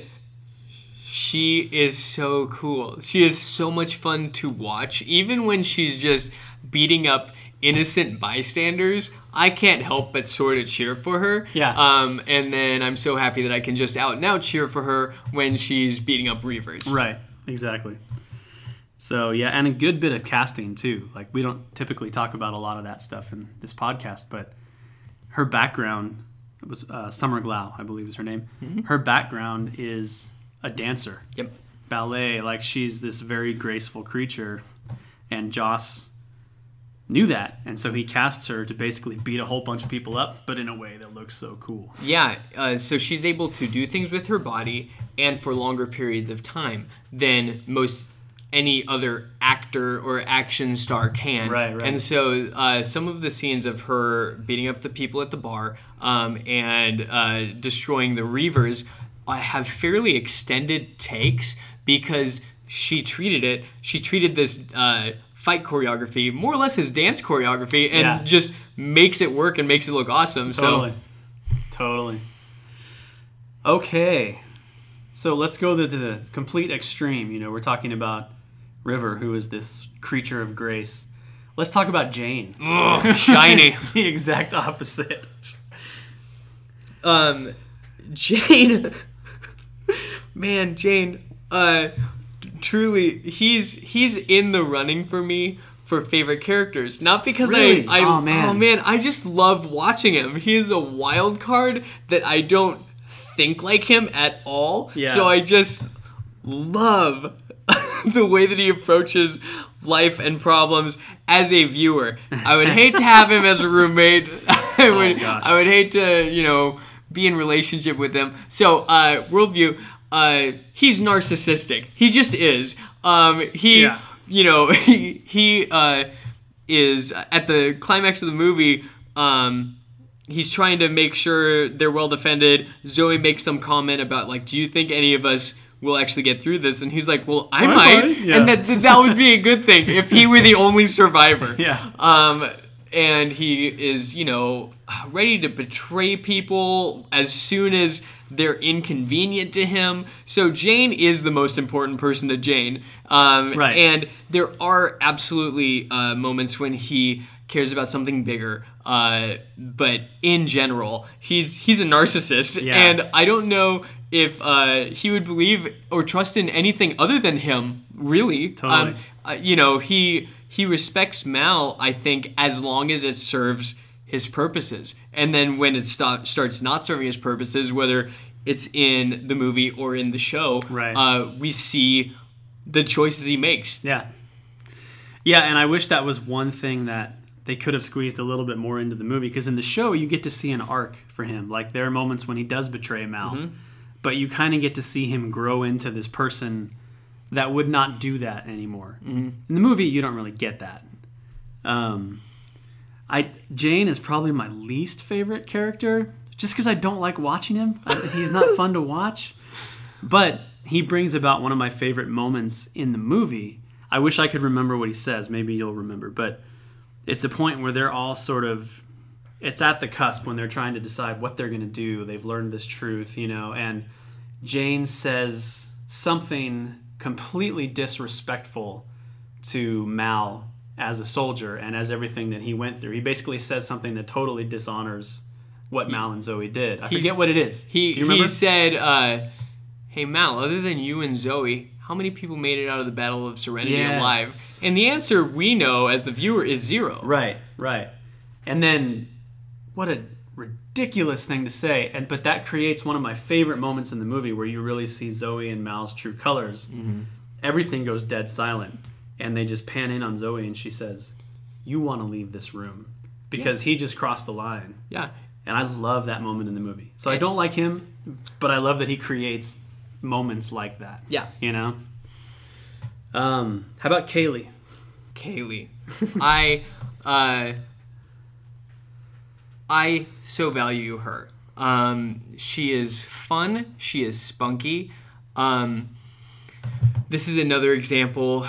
[SPEAKER 3] she is so cool. She is so much fun to watch, even when she's just beating up innocent bystanders. I can't help but sort of cheer for her.
[SPEAKER 2] Yeah.
[SPEAKER 3] Um, and then I'm so happy that I can just out and out cheer for her when she's beating up Reavers.
[SPEAKER 2] Right. Exactly. So yeah, and a good bit of casting too. Like we don't typically talk about a lot of that stuff in this podcast, but her background was uh, Summer Glau, I believe is her name. Her background is a dancer,
[SPEAKER 3] Yep.
[SPEAKER 2] ballet. Like she's this very graceful creature, and Joss knew that, and so he casts her to basically beat a whole bunch of people up, but in a way that looks so cool.
[SPEAKER 3] Yeah, uh, so she's able to do things with her body and for longer periods of time than most any other actor or action star can.
[SPEAKER 2] Right, right.
[SPEAKER 3] And so uh, some of the scenes of her beating up the people at the bar um, and uh, destroying the Reavers uh, have fairly extended takes because she treated it. She treated this. Fight choreography, more or less his dance choreography, and
[SPEAKER 2] Yeah.
[SPEAKER 3] just makes it work and makes it look awesome.
[SPEAKER 2] Totally.
[SPEAKER 3] So
[SPEAKER 2] Totally. Okay. So let's go to the complete extreme. You know, we're talking about River, who is this creature of grace. Let's talk about Jayne.
[SPEAKER 3] Ugh, shiny. [LAUGHS]
[SPEAKER 2] The exact opposite.
[SPEAKER 3] um Jayne [LAUGHS] man Jayne uh t- truly he's he's in the running for me for favorite characters not because
[SPEAKER 2] Really?
[SPEAKER 3] I, I
[SPEAKER 2] Oh, man.
[SPEAKER 3] oh man I just love watching him he is a wild card that I don't think like him at all
[SPEAKER 2] Yeah.
[SPEAKER 3] so I just love [LAUGHS] the way that he approaches life and problems as a viewer. I would hate to have him as a roommate. [LAUGHS] I would
[SPEAKER 2] gosh.
[SPEAKER 3] I would hate to, you know, be in relationship with him. So, uh worldview, uh he's narcissistic. He just is. Um he
[SPEAKER 2] Yeah.
[SPEAKER 3] you know, [LAUGHS] he he uh is at the climax of the movie um he's trying to make sure they're well defended. Zoe makes some comment about like, "Do you think any of us will actually get through this?" And he's like, "Well, I
[SPEAKER 2] I
[SPEAKER 3] might,"
[SPEAKER 2] might, yeah.
[SPEAKER 3] and that that would be a good thing if he were the only survivor. [LAUGHS]
[SPEAKER 2] Yeah.
[SPEAKER 3] Um, and he is, you know, ready to betray people as soon as they're inconvenient to him. So Jayne is the most important person to Jayne. Um,
[SPEAKER 2] Right.
[SPEAKER 3] And there are absolutely uh, moments when he cares about something bigger. Uh, but in general, he's he's a narcissist,
[SPEAKER 2] Yeah.
[SPEAKER 3] and I don't know if uh, he would believe or trust in anything other than him. Really,
[SPEAKER 2] Totally.
[SPEAKER 3] Um, uh, you know, he he respects Mal. I think as long as it serves his purposes, and then when it sto- starts not serving his purposes, whether it's in the movie or in the show,
[SPEAKER 2] Right.
[SPEAKER 3] uh, we see the choices he makes.
[SPEAKER 2] Yeah. Yeah, and I wish that was one thing that they could have squeezed a little bit more into the movie because in the show you get to see an arc for him. Like there are moments when he does betray Mal, but you kind of get to see him grow into this person that would not do that anymore. In the movie, you don't really get that. Um, I Jayne is probably my least favorite character, just because I don't like watching him. He's not fun to watch, but he brings about one of my favorite moments in the movie. I wish I could remember what he says. Maybe you'll remember, but it's a point where they're all sort of it's at the cusp when they're trying to decide what they're going to do. They've learned this truth, you know, and Jayne says something completely disrespectful to Mal as a soldier and as everything that he went through. He basically says something that totally dishonors what Mal and Zoe did. I forget what it is.
[SPEAKER 3] He
[SPEAKER 2] Do you remember?
[SPEAKER 3] he said, uh, "Hey Mal, other than you and Zoe, how many people made it out of the Battle of Serenity
[SPEAKER 2] Yes.
[SPEAKER 3] alive?" And the answer we know as the viewer is zero.
[SPEAKER 2] Right, right. And then what a ridiculous thing to say. And but that creates one of my favorite moments in the movie where you really see Zoe and Mal's true colors. Everything goes dead silent and they just pan in on Zoe and she says, "You want to leave this room." Because he just crossed the line.
[SPEAKER 3] Yeah.
[SPEAKER 2] And I love that moment in the movie. So I don't like him, but I love that he creates moments like that.
[SPEAKER 3] Yeah.
[SPEAKER 2] You know? Um, how about Kaylee?
[SPEAKER 3] Kaylee. [LAUGHS] I uh I so value her. Um she is fun, she is spunky. Um this is another example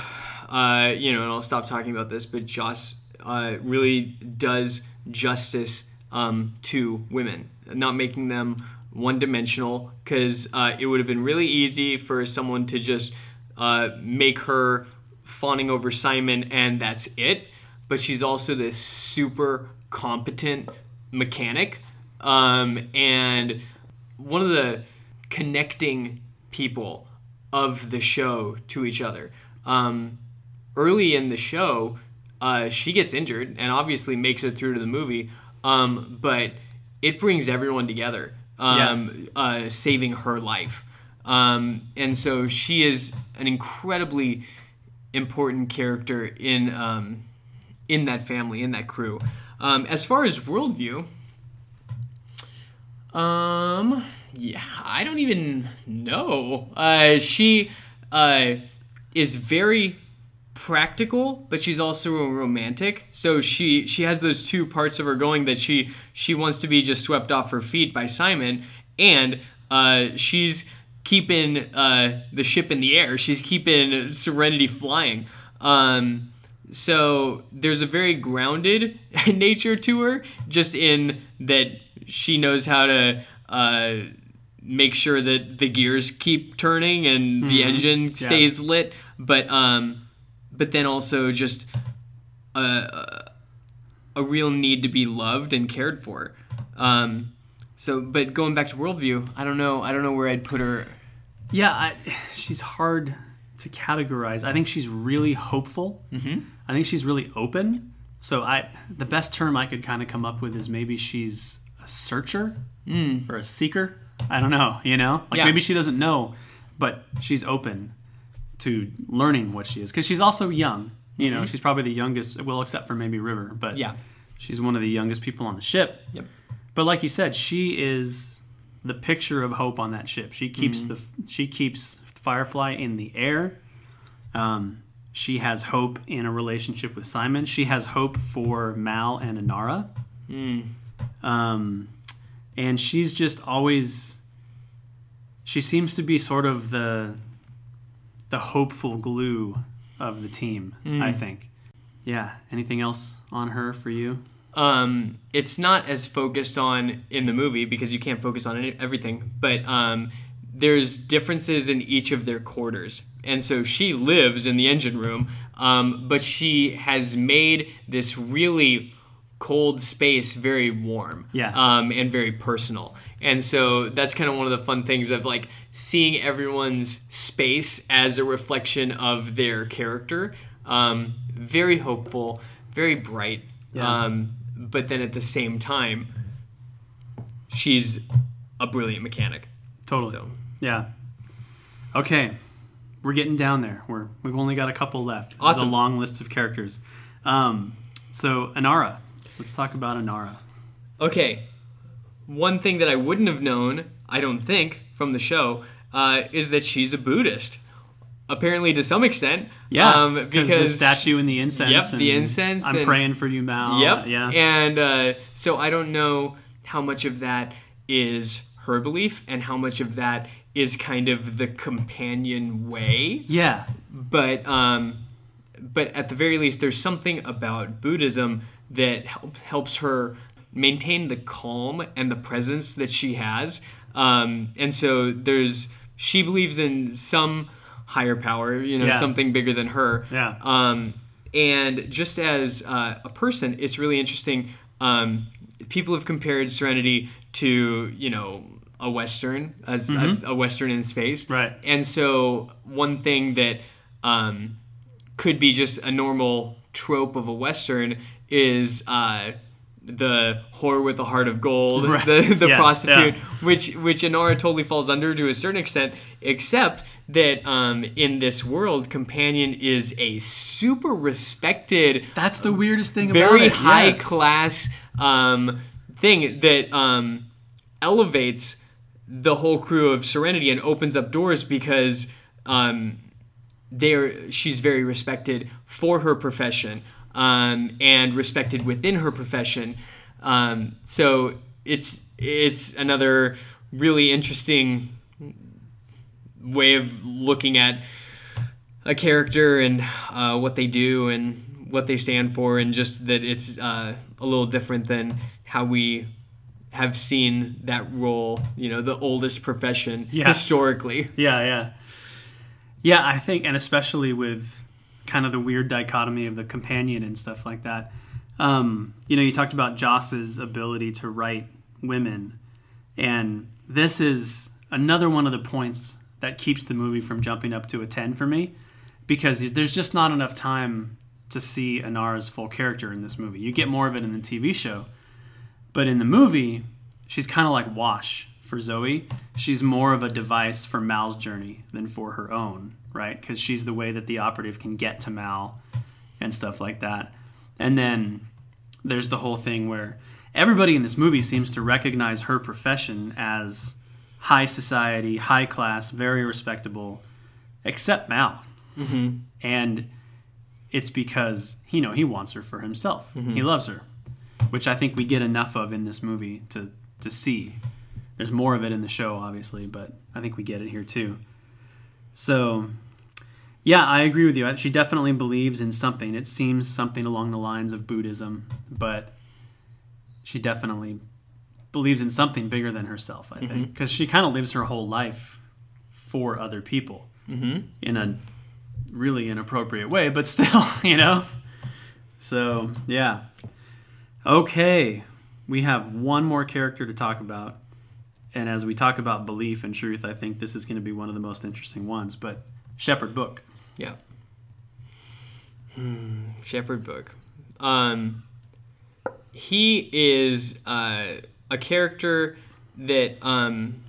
[SPEAKER 3] uh you know, and I'll stop talking about this, but Joss uh really does justice um to women, not making them one dimensional cuz uh it would have been really easy for someone to just uh make her fawning over Simon and that's it. But she's also this super competent mechanic. Um, and one of the connecting people of the show to each other. Um, early in the show, uh, she gets injured and obviously makes it through to the movie. Um, but it brings everyone together, um, uh, saving her life. Um, and so she is an incredibly important character in um, in that family, in that crew. Um, as far as worldview, um, yeah, I don't even know. Uh, she uh, is very practical, but she's also a romantic. So she she has those two parts of her going that she she wants to be just swept off her feet by Simon, and uh, she's keeping uh, the ship in the air. She's keeping Serenity flying. Um, so there's a very grounded [LAUGHS] nature to her, just in that she knows how to uh, make sure that the gears keep turning and the engine
[SPEAKER 2] Yeah.
[SPEAKER 3] stays lit. But um, but then also just a, a, real need to be loved and cared for. Um, so, but going back to worldview, I don't know. I don't know where I'd put her.
[SPEAKER 2] Yeah, I, she's hard to categorize. I think she's really hopeful. Mm-hmm. I think she's really open. So I, the best term I could kind of come up with is maybe she's a searcher or a seeker. I don't know. You know, like
[SPEAKER 3] Yeah.
[SPEAKER 2] maybe she doesn't know, but she's open to learning what she is because she's also young. You know, she's probably the youngest. Well, except for maybe River, but
[SPEAKER 3] Yeah.
[SPEAKER 2] she's one of the youngest people on the ship.
[SPEAKER 3] Yep.
[SPEAKER 2] But like you said, she is the picture of hope on that ship. She keeps the she keeps Firefly in the air. Um, she has hope in a relationship with Simon. She has hope for Mal and Inara. Um, and she's just always. She seems to be sort of the the hopeful glue of the team. I think. Yeah. Anything else on her for you?
[SPEAKER 3] um, it's not as focused on in the movie because you can't focus on any, everything, but um, there's differences in each of their quarters. And so she lives in the engine room, um, but she has made this really cold space very warm
[SPEAKER 2] Yeah.
[SPEAKER 3] um, and very personal. And so that's kind of one of the fun things of like seeing everyone's space as a reflection of their character. Um, very hopeful, very bright.
[SPEAKER 2] Yeah.
[SPEAKER 3] Um, but then at the same time, she's a brilliant mechanic.
[SPEAKER 2] Totally.
[SPEAKER 3] So
[SPEAKER 2] Yeah. Okay. We're getting down there. We're we've only got a couple left. This is a
[SPEAKER 3] Awesome.
[SPEAKER 2] long list of characters. Um, so Inara. Let's talk about Inara.
[SPEAKER 3] Okay, one thing that I wouldn't have known, I don't think, from the show, uh, is that she's a Buddhist. Apparently, to some extent.
[SPEAKER 2] Yeah,
[SPEAKER 3] um,
[SPEAKER 2] because the statue and the incense.
[SPEAKER 3] Yep, the incense
[SPEAKER 2] I'm
[SPEAKER 3] and-
[SPEAKER 2] praying for you, Mal.
[SPEAKER 3] Yep.
[SPEAKER 2] Yeah.
[SPEAKER 3] And uh, so I don't know how much of that is her belief and how much of that is kind of the companion way.
[SPEAKER 2] yeah.
[SPEAKER 3] But um, but at the very least, there's something about Buddhism that helps helps her maintain the calm and the presence that she has. Um, and so there's she believes in some higher power, you know,
[SPEAKER 2] Yeah.
[SPEAKER 3] something bigger than her.
[SPEAKER 2] Yeah.
[SPEAKER 3] Um, and just as uh, a person, it's really interesting. Um, people have compared Serenity to you know a western as, as a western in space,
[SPEAKER 2] Mm-hmm. Right.
[SPEAKER 3] And so one thing that um, could be just a normal trope of a western is uh, the whore with the heart of gold,
[SPEAKER 2] Right.
[SPEAKER 3] the the
[SPEAKER 2] Yeah,
[SPEAKER 3] prostitute,
[SPEAKER 2] yeah.
[SPEAKER 3] which which Inara totally falls under to a certain extent, except that um, in this world, Companion is a super respected,
[SPEAKER 2] That's the weirdest thing about
[SPEAKER 3] very high
[SPEAKER 2] yes.
[SPEAKER 3] class um, thing that um, elevates the whole crew of Serenity and opens up doors because um, they're she's very respected for her profession um, and respected within her profession. Um, so it's it's another really interesting way of looking at a character and uh, what they do and what they stand for, and just that it's uh, a little different than how we have seen that role. You know, the oldest profession
[SPEAKER 2] Yeah.
[SPEAKER 3] historically.
[SPEAKER 2] Yeah, yeah. Yeah, I think, and especially with kind of the weird dichotomy of the companion and stuff like that. Um, you know, you talked about Joss's ability to write women, and this is another one of the points that keeps the movie from jumping up to a 10 for me because there's just not enough time to see Inara's full character in this movie. You get more of it in the TV show, but in the movie, she's kind of like Wash for Zoe. She's more of a device for Mal's journey than for her own, right? Because she's the way that the operative can get to Mal and stuff like that. And then there's the whole thing where everybody in this movie seems to recognize her profession as high society, high class, very respectable, except Mal. Mm-hmm. And it's because you know he wants her for himself. Mm-hmm. He loves her, which I think we get enough of in this movie to to see. There's more of it in the show, obviously, but I think we get it here too. So, yeah, I agree with you. She definitely believes in something. It seems something along the lines of Buddhism, but she definitely believes in something bigger than herself. I think mm-hmm. because she kind of lives her whole life for other people mm-hmm. in a really inappropriate way, but [LAUGHS] still, you know. So yeah. Okay, we have one more character to talk about, and as we talk about belief and truth, I think this is going to be one of the most interesting ones. But Shepherd Book.
[SPEAKER 3] Yeah. Hmm, Shepherd Book. Um, he is uh, a character that um,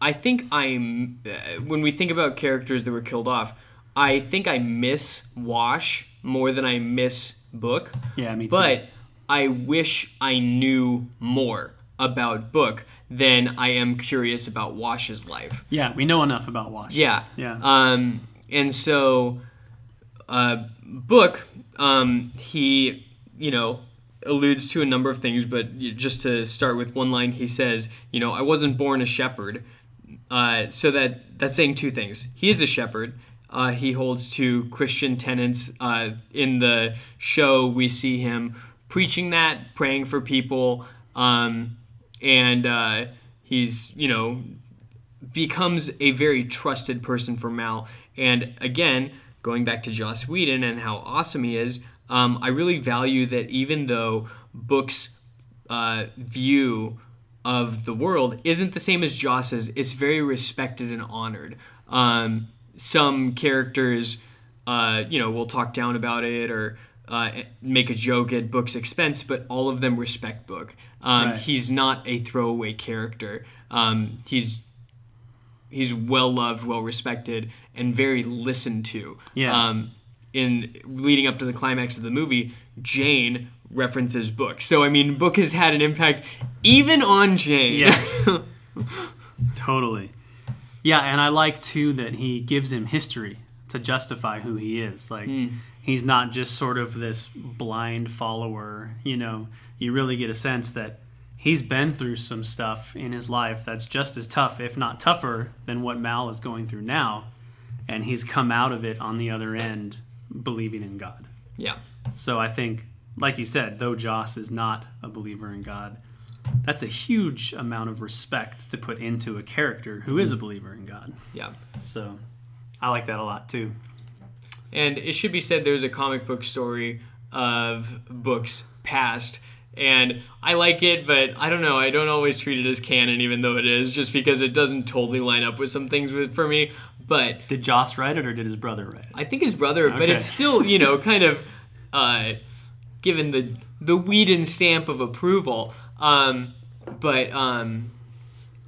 [SPEAKER 3] I think I'm. Uh, when we think about characters that were killed off, I think I miss Wash more than I miss Book.
[SPEAKER 2] Yeah, me too.
[SPEAKER 3] But I wish I knew more about Book than I am curious about Wash's life.
[SPEAKER 2] yeah, we know enough about Wash.
[SPEAKER 3] Yeah.
[SPEAKER 2] Yeah.
[SPEAKER 3] Um, and so, uh, book, um, he, you know, alludes to a number of things, but just to start with one line, he says, you know, I wasn't born a shepherd. Uh, so that that's saying two things. He is a shepherd. Uh, he holds to Christian tenets. Uh, in the show, we see him preaching that, praying for people, um, and uh, he's you know becomes a very trusted person for Mal. And again, going back to Joss Whedon and how awesome he is, um, I really value that even though Book's uh, view of the world isn't the same as Joss's, it's very respected and honored. Um, some characters, uh, you know, will talk down about it or uh, make a joke at Book's expense, but all of them respect Book. Um,
[SPEAKER 2] Right.
[SPEAKER 3] He's not a throwaway character. Um, he's he's well loved, well respected, and very listened to.
[SPEAKER 2] Yeah.
[SPEAKER 3] Um, in leading up to the climax of the movie, Jayne references Book. So I mean, Book has had an impact even on Jayne.
[SPEAKER 2] Yes. [LAUGHS] Totally. Yeah, and I like too that he gives him history to justify who he is. Like he's not just sort of this blind follower, you know. You really get a sense that he's been through some stuff in his life that's just as tough, if not tougher, than what Mal is going through now. And he's come out of it on the other end believing in God.
[SPEAKER 3] yeah.
[SPEAKER 2] So I think, like you said, though Joss is not a believer in God, that's a huge amount of respect to put into a character who is a mm-hmm. believer in God.
[SPEAKER 3] Yeah.
[SPEAKER 2] So I like that a lot too.
[SPEAKER 3] And it should be said there's a comic book story of Book's past. And I like it, but I don't know. I don't always treat it as canon, even though it is, just because it doesn't totally line up with some things with, for me. But
[SPEAKER 2] Did Joss write it or did his brother write it?
[SPEAKER 3] I think his brother, but it's still, you know, kind of uh, given the the Whedon stamp of approval. Um, but um,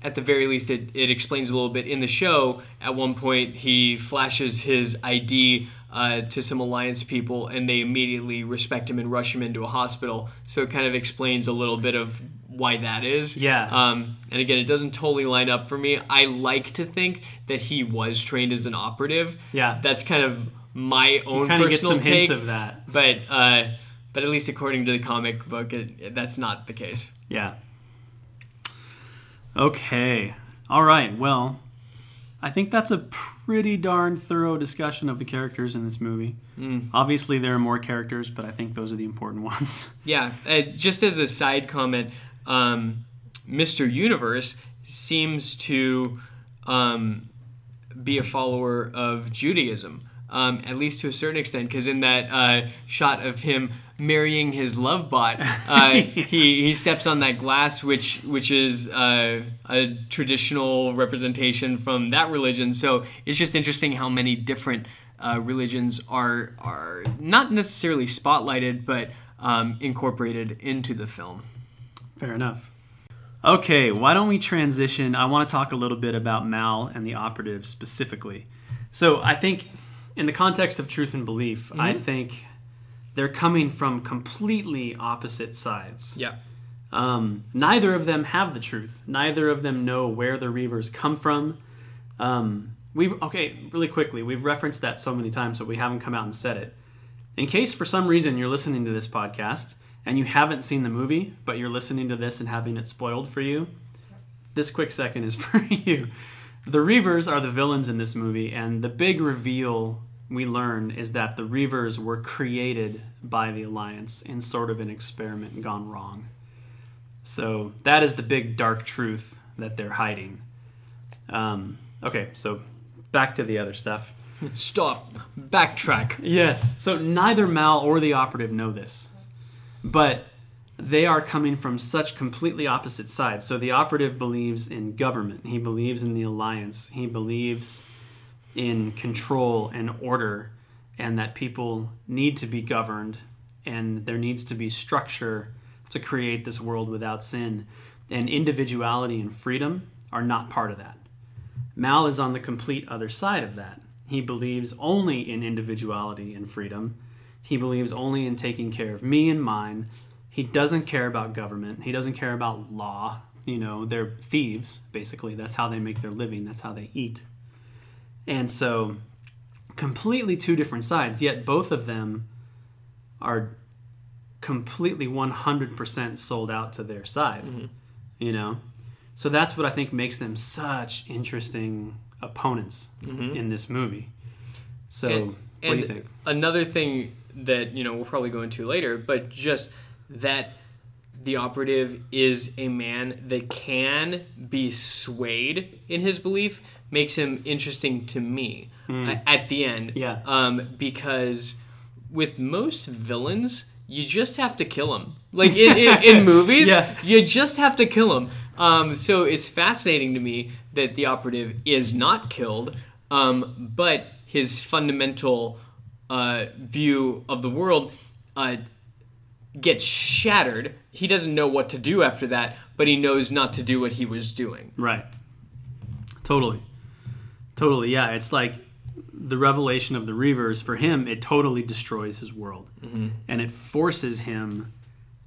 [SPEAKER 3] at the very least, it, it explains a little bit in the show. At one point, he flashes his ID uh, to some Alliance people, and they immediately respect him and rush him into a hospital. So it kind of explains a little bit of why that is.
[SPEAKER 2] Yeah.
[SPEAKER 3] Um, and again, it doesn't totally line up for me. I like to think that he was trained as an operative.
[SPEAKER 2] Yeah.
[SPEAKER 3] That's kind of my own
[SPEAKER 2] Kind of get some
[SPEAKER 3] take.
[SPEAKER 2] hints of that.
[SPEAKER 3] But uh, but at least according to the comic book, it, it- that's not the case.
[SPEAKER 2] Yeah. Okay. All right. Well, I think that's a pretty darn thorough discussion of the characters in this movie. Obviously, there are more characters, but I think those are the important [LAUGHS] ones.
[SPEAKER 3] Yeah. Uh, just as a side comment, um, Mr. Universe seems to um, be a follower of Judaism, um, at least to a certain extent, because in that uh, shot of him marrying his love bot, uh, [LAUGHS] he, he steps on that glass, which which is uh, a traditional representation from that religion. So it's just interesting how many different uh, religions are are not necessarily spotlighted, but um, incorporated into the film.
[SPEAKER 2] Fair enough. Okay, why don't we transition? I want to talk a little bit about Mal and the operative specifically. So, I think in the context of truth and belief, I think they're coming from completely opposite sides.
[SPEAKER 3] Yeah.
[SPEAKER 2] Um, neither of them have the truth. Neither of them know where the Reavers come from. Um, we've okay, really quickly. We've referenced that so many times, but we haven't come out and said it. In case for some reason you're listening to this podcast and you haven't seen the movie, but you're listening to this and having it spoiled for you, this quick second is [LAUGHS] for you. The Reavers are the villains in this movie, and the big reveal we learn is that the Reavers were created by the Alliance in sort of an experiment gone wrong. So that is the big dark truth that they're hiding. Um, okay, so back to the other stuff. [LAUGHS]
[SPEAKER 3] Stop. Backtrack.
[SPEAKER 2] Yes. So neither Mal or the operative know this, but they are coming from such completely opposite sides. So the operative believes in government, he believes in the alliance, he believes in control and order, and that people need to be governed, and there needs to be structure to create this world without sin. And individuality and freedom are not part of that. Mal is on the complete other side of that. He believes only in individuality and freedom. He believes only in taking care of me and mine. He doesn't care about government. He doesn't care about law. You know, they're thieves, basically. That's how they make their living, that's how they eat. And so, completely two different sides, yet both of them are completely 100% sold out to their side. Mm-hmm. You know? So that's what I think makes them such interesting opponents mm-hmm. in this movie. So,
[SPEAKER 3] And-
[SPEAKER 2] what do you think?
[SPEAKER 3] Another thing that you know we'll probably go into later, but just that the operative is a man that can be swayed in his belief makes him interesting to me a- at the end.
[SPEAKER 2] Yeah.
[SPEAKER 3] Um, because with most villains, you just have to kill them. Like in, in, in [LAUGHS] movies,
[SPEAKER 2] Yeah.
[SPEAKER 3] you just have to kill him. Um, so it's fascinating to me that the operative is not killed, um, but his fundamental uh, view of the world uh, gets shattered. He doesn't know what to do after that, but he knows not to do what he was doing.
[SPEAKER 2] Right. Totally. Totally. Yeah. It's like the revelation of the Reavers, for him, it totally destroys his world. Mm-hmm. And it forces him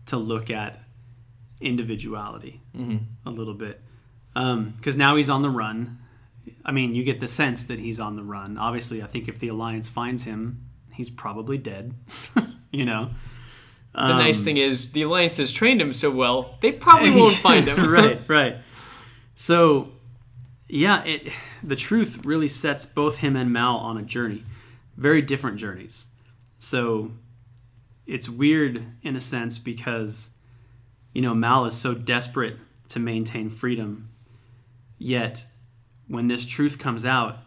[SPEAKER 2] to look at individuality mm-hmm. a little bit. Um, because now he's on the run. I mean, you get the sense that he's on the run. Obviously, I think if the Alliance finds him, he's probably dead. [LAUGHS] you know?
[SPEAKER 3] The nice um, thing is, the Alliance has trained him so well, they probably [LAUGHS] won't find him. [LAUGHS]
[SPEAKER 2] right, [LAUGHS] right. So, yeah, it the truth really sets both him and Mal on a journey, very different journeys. So, it's weird in a sense because you know Mal is so desperate to maintain freedom, yet when this truth comes out,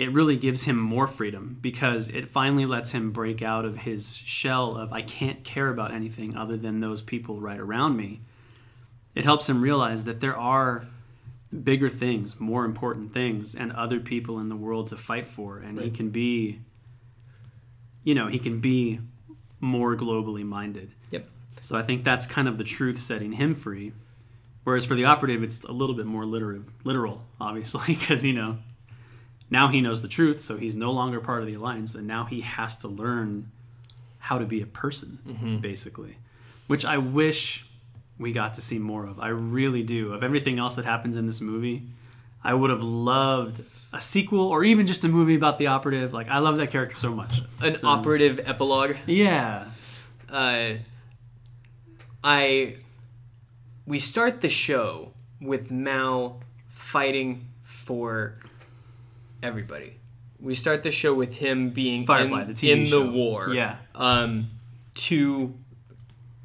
[SPEAKER 2] it really gives him more freedom because it finally lets him break out of his shell of I can't care about anything other than those people right around me. It helps him realize that there are bigger things, more important things, and other people in the world to fight for, and he can be, you know, he can be more globally minded.
[SPEAKER 3] Yep.
[SPEAKER 2] So I think that's kind of the truth setting him free. Whereas for the operative, it's a little bit more literal, literal obviously, [LAUGHS] because you know now he knows the truth, so he's no longer part of the alliance, and now he has to learn how to be a person, basically. Which I wish we got to see more of. I really do. Of everything else that happens in this movie, I would have loved a sequel or even just a movie about the operative. Like I love that character so much.
[SPEAKER 3] An
[SPEAKER 2] So-
[SPEAKER 3] operative epilogue.
[SPEAKER 2] Yeah.
[SPEAKER 3] uh, I we start the show with Mal fighting for everybody. We start the show with him being
[SPEAKER 2] Firefly,
[SPEAKER 3] in,
[SPEAKER 2] the TV
[SPEAKER 3] in
[SPEAKER 2] show.
[SPEAKER 3] the war,
[SPEAKER 2] Yeah.
[SPEAKER 3] um, to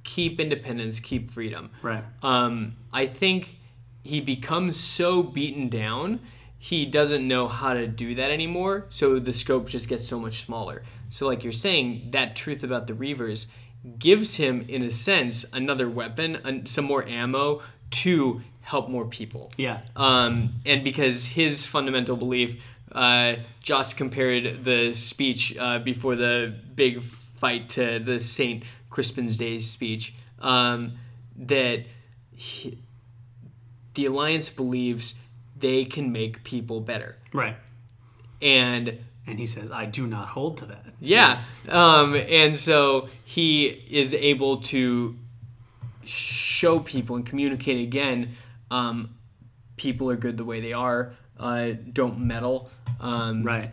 [SPEAKER 3] keep independence, keep freedom.
[SPEAKER 2] Right.
[SPEAKER 3] Um, I think he becomes so beaten down, he doesn't know how to do that anymore. So the scope just gets so much smaller. So, like you're saying, that truth about the Reavers gives him, in a sense, another weapon, and some more ammo to help more people.
[SPEAKER 2] Yeah.
[SPEAKER 3] Um, and because his fundamental belief, uh, Joss compared the speech uh, before the big fight to the Saint Crispin's Day speech, um, that he, the Alliance believes they can make people better.
[SPEAKER 2] Right.
[SPEAKER 3] And
[SPEAKER 2] And he says, I do not hold to that.
[SPEAKER 3] yeah. Um, and so he is able to show people and communicate again um, people are good the way they are, uh, don't meddle. Um,
[SPEAKER 2] Right.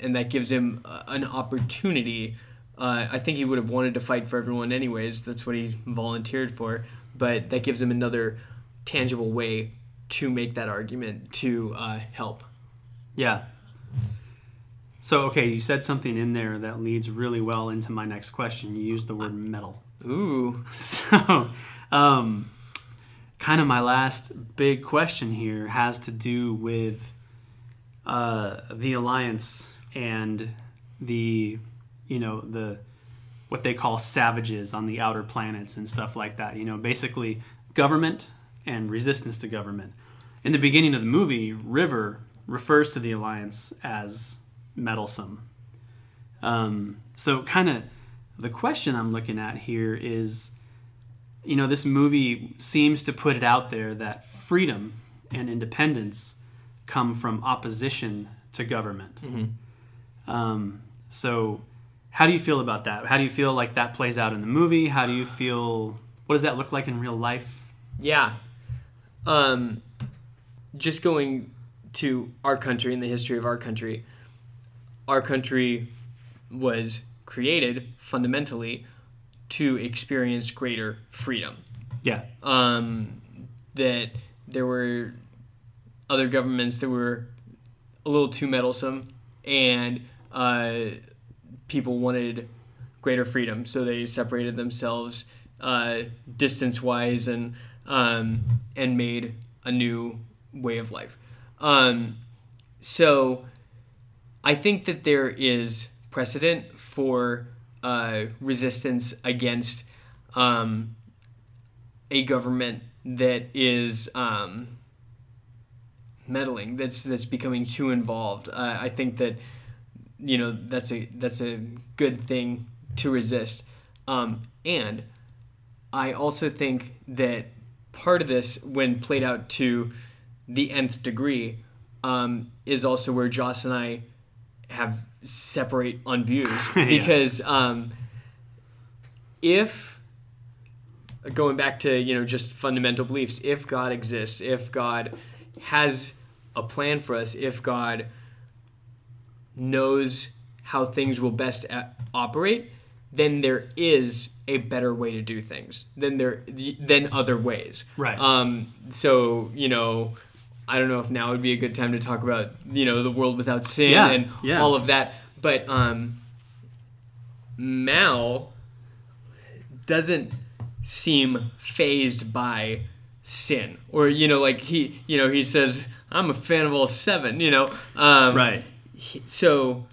[SPEAKER 3] And that gives him uh, an opportunity. Uh, I think he would have wanted to fight for everyone, anyways. That's what he volunteered for. But that gives him another tangible way to make that argument to uh, help.
[SPEAKER 2] Yeah. So, okay, you said something in there that leads really well into my next question. You used the word metal.
[SPEAKER 3] Ooh. [LAUGHS]
[SPEAKER 2] So, um, kind of my last big question here has to do with uh, the alliance and the, you know, the what they call savages on the outer planets and stuff like that. You know, basically government and resistance to government. In the beginning of the movie, River refers to the alliance as meddlesome. Um, so, kind of the question I'm looking at here is you know, this movie seems to put it out there that freedom and independence come from opposition to government. Um, so, how do you feel about that? How do you feel like that plays out in the movie? How do you feel? What does that look like in real life?
[SPEAKER 3] Yeah. Um, just going to our country and the history of our country, our country was created fundamentally to experience greater freedom.
[SPEAKER 2] Yeah,
[SPEAKER 3] Um, that there were other governments that were a little too meddlesome and uh, people wanted greater freedom, so they separated themselves uh, distance-wise and um, and made a new way of life. Um, so I think that there is precedent for uh, resistance against um, a government that is um, meddling, that's that's becoming too involved. Uh, I think that you know that's a that's a good thing to resist, um, and I also think that part of this, when played out to the nth degree, um, is also where Joss and I have separate on views [LAUGHS]
[SPEAKER 2] Yeah.
[SPEAKER 3] because um, if going back to you know just fundamental beliefs if god exists if god has a plan for us if god knows how things will best a- operate then there is a better way to do things than there than other ways
[SPEAKER 2] Right.
[SPEAKER 3] um so you know i don't know if now would be a good time to talk about you know the world without sin
[SPEAKER 2] Yeah,
[SPEAKER 3] and
[SPEAKER 2] yeah.
[SPEAKER 3] all of that but um mal doesn't seem phased by sin or you know like he you know he says i'm a fan of all seven you know um,
[SPEAKER 2] right.
[SPEAKER 3] he- so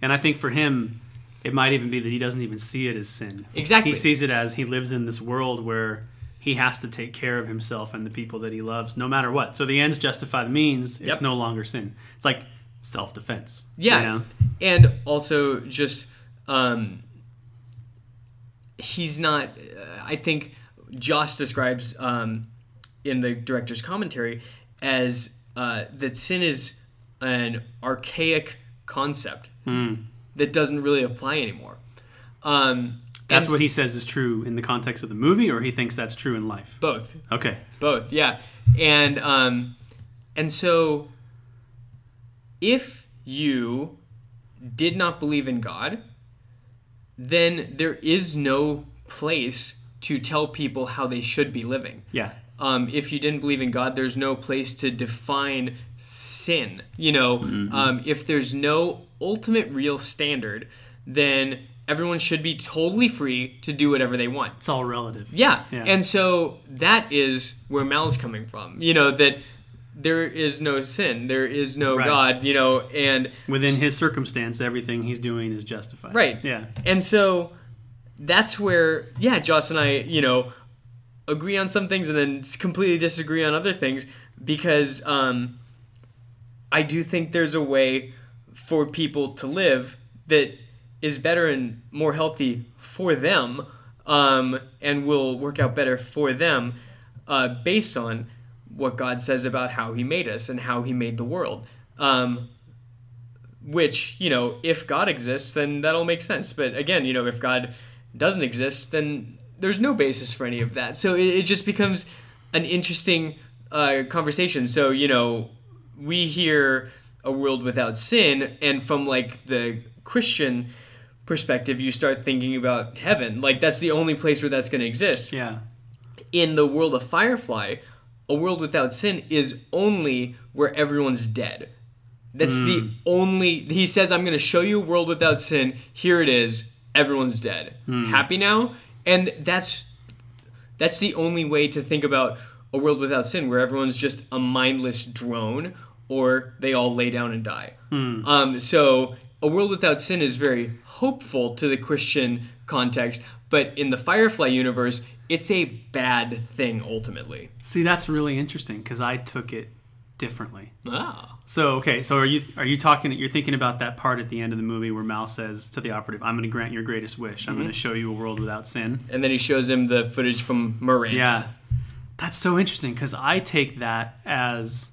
[SPEAKER 2] And I think for him, it might even be that he doesn't even see it as sin.
[SPEAKER 3] Exactly.
[SPEAKER 2] He sees it as he lives in this world where he has to take care of himself and the people that he loves, no matter what. So the ends justify the means. It's
[SPEAKER 3] Yep.
[SPEAKER 2] no longer sin. It's like self defense.
[SPEAKER 3] Yeah,
[SPEAKER 2] You know?
[SPEAKER 3] and also just um, he's not. Uh, I think joss describes um, in the director's commentary as uh, that sin is an archaic concept that doesn't really apply anymore. Um,
[SPEAKER 2] That's what he says is true in the context of the movie, or he thinks that's true in life.
[SPEAKER 3] both
[SPEAKER 2] Okay.
[SPEAKER 3] both yeah and um and so if you did not believe in god then there is no place to tell people how they should be living
[SPEAKER 2] Yeah.
[SPEAKER 3] Um, if you didn't believe in God, there's no place to define sin. You know, um, if there's no ultimate real standard, then everyone should be totally free to do whatever they want.
[SPEAKER 2] It's all relative.
[SPEAKER 3] Yeah.
[SPEAKER 2] Yeah.
[SPEAKER 3] And so that is where Mal's coming from. You know, that there is no sin, there is no
[SPEAKER 2] Right.
[SPEAKER 3] God, you know, and
[SPEAKER 2] Within his circumstance, everything he's doing is justified.
[SPEAKER 3] Right.
[SPEAKER 2] Yeah.
[SPEAKER 3] And so that's where, yeah, Joss and I, you know, agree on some things and then completely disagree on other things because um, I do think there's a way for people to live that is better and more healthy for them um, and will work out better for them uh, based on what God says about how He made us and how He made the world. Um, which you know if god exists then that'll make sense but again you know if god doesn't exist then there's no basis for any of that so it, it just becomes an interesting uh, conversation so you know we hear a world without sin and from like the christian perspective you start thinking about heaven like that's the only place where that's going to exist
[SPEAKER 2] Yeah.
[SPEAKER 3] in the world of Firefly, a world without sin is only where everyone's dead. That's the only. He says, I'm going to show you a world without sin. Here it is. Everyone's dead. Happy now? And that's that's the only way to think about a world without sin, where everyone's just a mindless drone, or they all lay down and die. Um, so a world without sin is very hopeful to the Christian context, but in the Firefly universe, it's a bad thing ultimately.
[SPEAKER 2] See, that's really interesting because I took it differently.
[SPEAKER 3] Ah,
[SPEAKER 2] So okay, so are you are you talking? That you're thinking about that part at the end of the movie where Mal says to the operative, "I'm going to grant your greatest wish. I'm going to show you a world without sin."
[SPEAKER 3] and then he shows him the footage from Miranda.
[SPEAKER 2] Yeah, that's so interesting because I take that as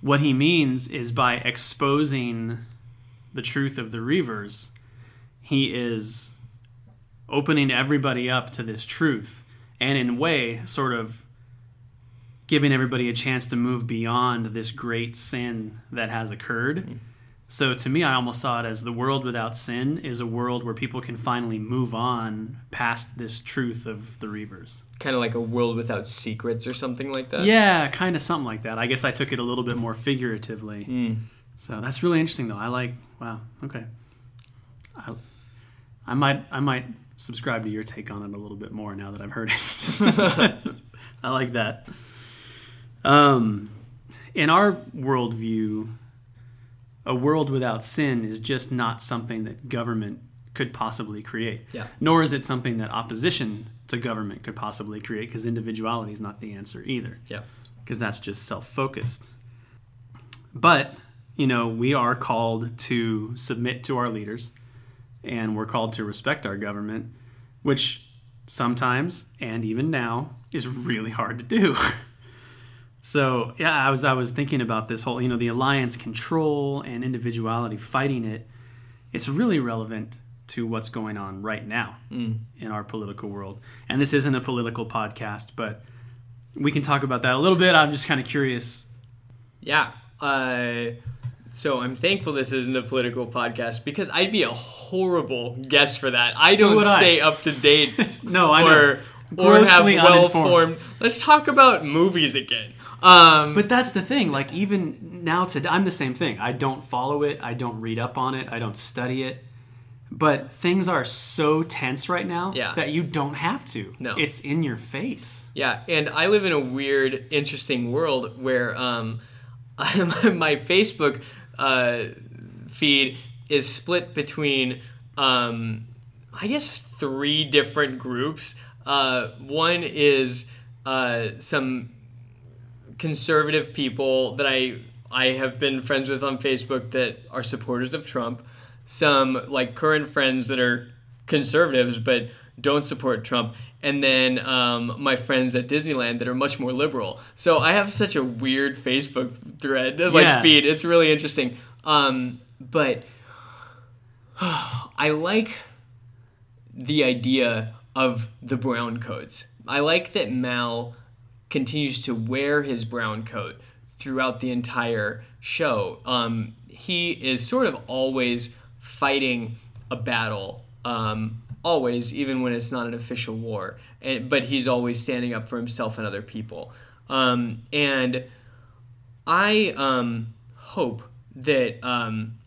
[SPEAKER 2] what he means is by exposing the truth of the Reavers, he is opening everybody up to this truth, and in a way, sort of giving everybody a chance to move beyond this great sin that has occurred. Hmm. So to me, I almost saw it as the world without sin is a world where people can finally move on past this truth of the Reavers.
[SPEAKER 3] kind of like a world without secrets or something like that.
[SPEAKER 2] Yeah, kind of something like that. I guess I took it a little bit more figuratively. Hmm. So that's really interesting, though. I like. Wow. Okay. I, I might. I might subscribe to your take on it a little bit more now that I've heard it. [LAUGHS] [LAUGHS] I like that. Um, in our worldview, a world without sin is just not something that government could possibly create.
[SPEAKER 3] Yeah.
[SPEAKER 2] Nor is it something that opposition to government could possibly create, because individuality is not the answer either
[SPEAKER 3] Yeah.
[SPEAKER 2] because that's just self focused. But, you know, we are called to submit to our leaders and we're called to respect our government, which sometimes and even now is really hard to do. [LAUGHS] so, yeah, I was I was thinking about this whole, you know, the alliance control and individuality fighting it. It's really relevant to what's going on right now in our political world. And this isn't a political podcast, but we can talk about that a little bit. I'm just kind of curious.
[SPEAKER 3] Yeah. Uh, so I'm thankful this isn't a political podcast because I'd be a horrible guest for that. I
[SPEAKER 2] So
[SPEAKER 3] don't
[SPEAKER 2] would I.
[SPEAKER 3] stay up to date [LAUGHS]
[SPEAKER 2] No, I
[SPEAKER 3] or,
[SPEAKER 2] know.
[SPEAKER 3] Or have well-formed. Let's talk about movies again. Um,
[SPEAKER 2] But that's the thing. Like even now today, I'm the same thing. I don't follow it. I don't read up on it. I don't study it. But things are so tense right now
[SPEAKER 3] Yeah.
[SPEAKER 2] that you don't have to.
[SPEAKER 3] No.
[SPEAKER 2] It's in your face.
[SPEAKER 3] Yeah, and I live in a weird, interesting world where um, [LAUGHS] my Facebook uh, feed is split between, um, I guess, three different groups. Uh, one is uh, some conservative people that I I have been friends with on Facebook that are supporters of Trump. Some like current friends that are conservatives but don't support Trump, and then um, my friends at Disneyland that are much more liberal. So I have such a weird Facebook thread [LAUGHS] like
[SPEAKER 2] Yeah.
[SPEAKER 3] feed. It's really interesting. Um, but [SIGHS] I like the idea of the brown coats. I like that Mal continues to wear his brown coat throughout the entire show. Um, he is sort of always fighting a battle, um, always, even when it's not an official war. And, but he's always standing up for himself and other people. Um, and I um, hope that um,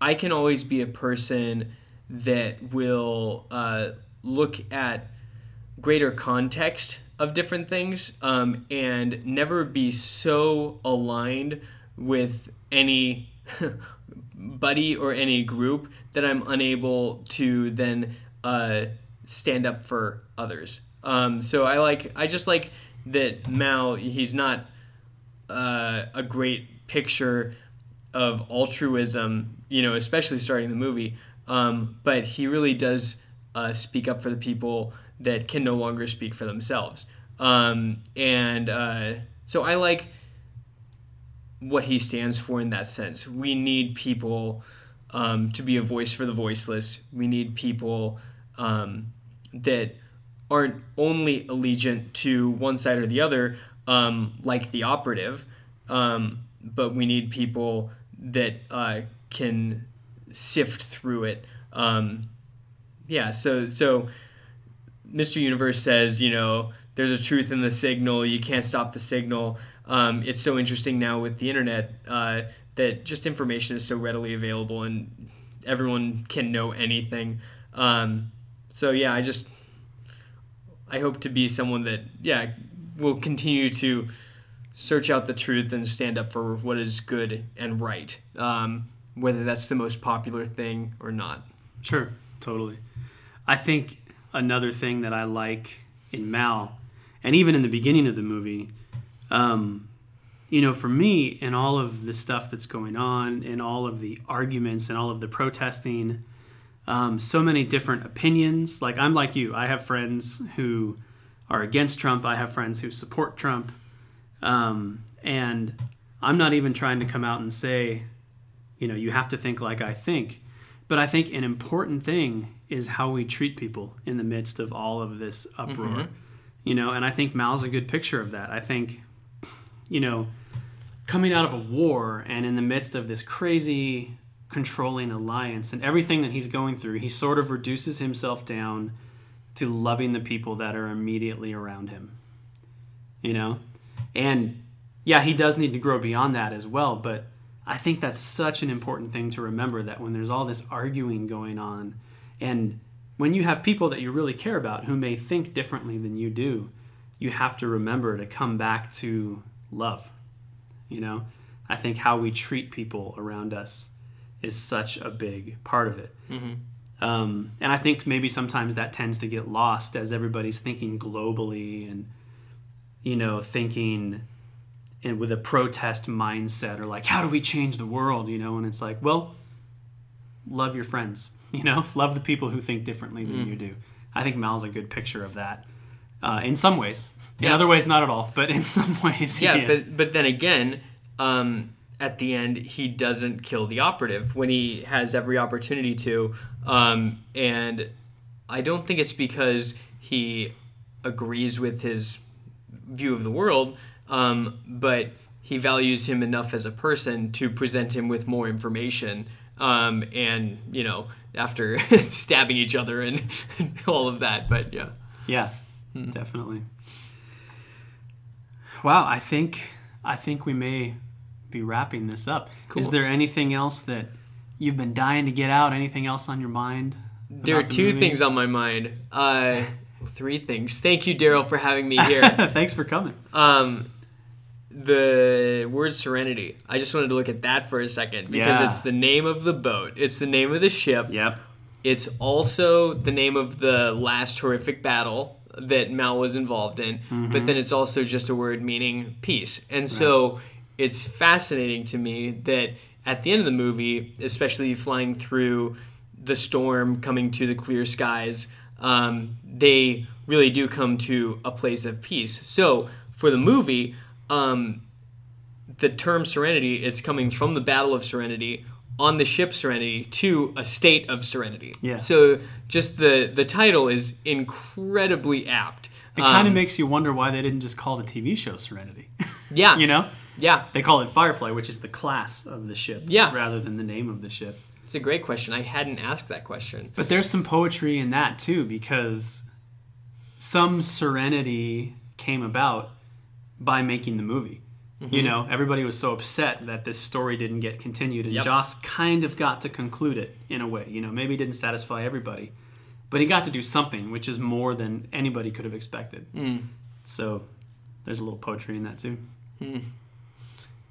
[SPEAKER 3] I can always be a person that will uh, look at greater context of different things um, and never be so aligned with any [LAUGHS] buddy or any group that I'm unable to then uh, stand up for others. Um, so I like I just like that Mal he's not uh, a great picture of altruism, you know, especially starting the movie. Um, but he really does uh, speak up for the people that can no longer speak for themselves. Um, and uh, so I like what he stands for in that sense. We need people um, to be a voice for the voiceless. We need people um, that aren't only allegiant to one side or the other, um, like the operative, um, but we need people that uh, can sift through it. Um, yeah, so so Mr. Universe says, you know, there's a truth in the signal. You can't stop the signal. Um, it's so interesting now with the internet uh, that just information is so readily available and everyone can know anything. Um, so yeah, I just I hope to be someone that yeah will continue to search out the truth and stand up for what is good and right, um, whether that's the most popular thing or not.
[SPEAKER 2] Sure, totally. I think another thing that I like in Mal, and even in the beginning of the movie, um, you know, for me, in all of the stuff that's going on, in all of the arguments and all of the protesting, um, so many different opinions. Like, I'm like you, I have friends who are against Trump, I have friends who support Trump. Um, and I'm not even trying to come out and say, you know, you have to think like I think. But I think an important thing is how we treat people in the midst of all of this uproar. Mm-hmm. You know, and I think Mal's a good picture of that. I think, you know, coming out of a war and in the midst of this crazy controlling alliance and everything that he's going through, he sort of reduces himself down to loving the people that are immediately around him. You know? And yeah, he does need to grow beyond that as well, but I think that's such an important thing to remember that when there's all this arguing going on and when you have people that you really care about who may think differently than you do, you have to remember to come back to love. You know, I think how we treat people around us is such a big part of it. Um, and I think maybe sometimes that tends to get lost as everybody's thinking globally and, you know, thinking and with a protest mindset or like, how do we change the world? You know, and it's like, well, love your friends, [LAUGHS] you know, love the people who think differently than you do. I think Mal's a good picture of that uh, in some ways. In
[SPEAKER 3] Yeah.
[SPEAKER 2] other ways, not at all, but in [LAUGHS] some ways, he
[SPEAKER 3] Yeah,
[SPEAKER 2] is.
[SPEAKER 3] but but then again, um, at the end, he doesn't kill the operative when he has every opportunity to, um, and I don't think it's because he agrees with his view of the world, um, but he values him enough as a person to present him with more information. Um, and you know, after [LAUGHS] stabbing each other and [LAUGHS] all of that, but yeah.
[SPEAKER 2] Yeah, definitely. Wow, I think I think we may be wrapping this up.
[SPEAKER 3] Cool.
[SPEAKER 2] Is there anything else that you've been dying to get out? Anything else on your mind?
[SPEAKER 3] There are
[SPEAKER 2] the
[SPEAKER 3] two
[SPEAKER 2] movie?
[SPEAKER 3] things on my mind. Uh, three things. Thank you, Daryl, for having me [LAUGHS] here.
[SPEAKER 2] Thanks for coming.
[SPEAKER 3] um, the word serenity. I just wanted to look at that for a second because
[SPEAKER 2] Yeah.
[SPEAKER 3] it's the name of the boat. It's the name of the ship.
[SPEAKER 2] Yep.
[SPEAKER 3] It's also the name of the last horrific battle that Mal was involved in, but then it's also just a word meaning peace. And so it's fascinating to me that at the end of the movie, especially flying through the storm, coming to the clear skies, um, they really do come to a place of peace. So for the movie, um, the term serenity is coming from the Battle of Serenity on the ship Serenity to a state of serenity.
[SPEAKER 2] Yeah.
[SPEAKER 3] So just the the title is incredibly apt.
[SPEAKER 2] It kind of
[SPEAKER 3] Um,
[SPEAKER 2] makes you wonder why they didn't just call the TV show Serenity. [LAUGHS]
[SPEAKER 3] yeah.
[SPEAKER 2] you know,
[SPEAKER 3] Yeah.
[SPEAKER 2] they call it Firefly, which is the class of the ship,
[SPEAKER 3] Yeah.
[SPEAKER 2] rather than the name of the ship.
[SPEAKER 3] It's a great question. I hadn't asked that question.
[SPEAKER 2] But there's some poetry in that too, because some serenity came about by making the movie.
[SPEAKER 3] Mm-hmm.
[SPEAKER 2] You know, everybody was so upset that this story didn't get continued, and
[SPEAKER 3] Yep.
[SPEAKER 2] Joss kind of got to conclude it in a way. You know, maybe it didn't satisfy everybody, but he got to do something, which is more than anybody could have expected.
[SPEAKER 3] Mm.
[SPEAKER 2] So there's a little poetry in that too.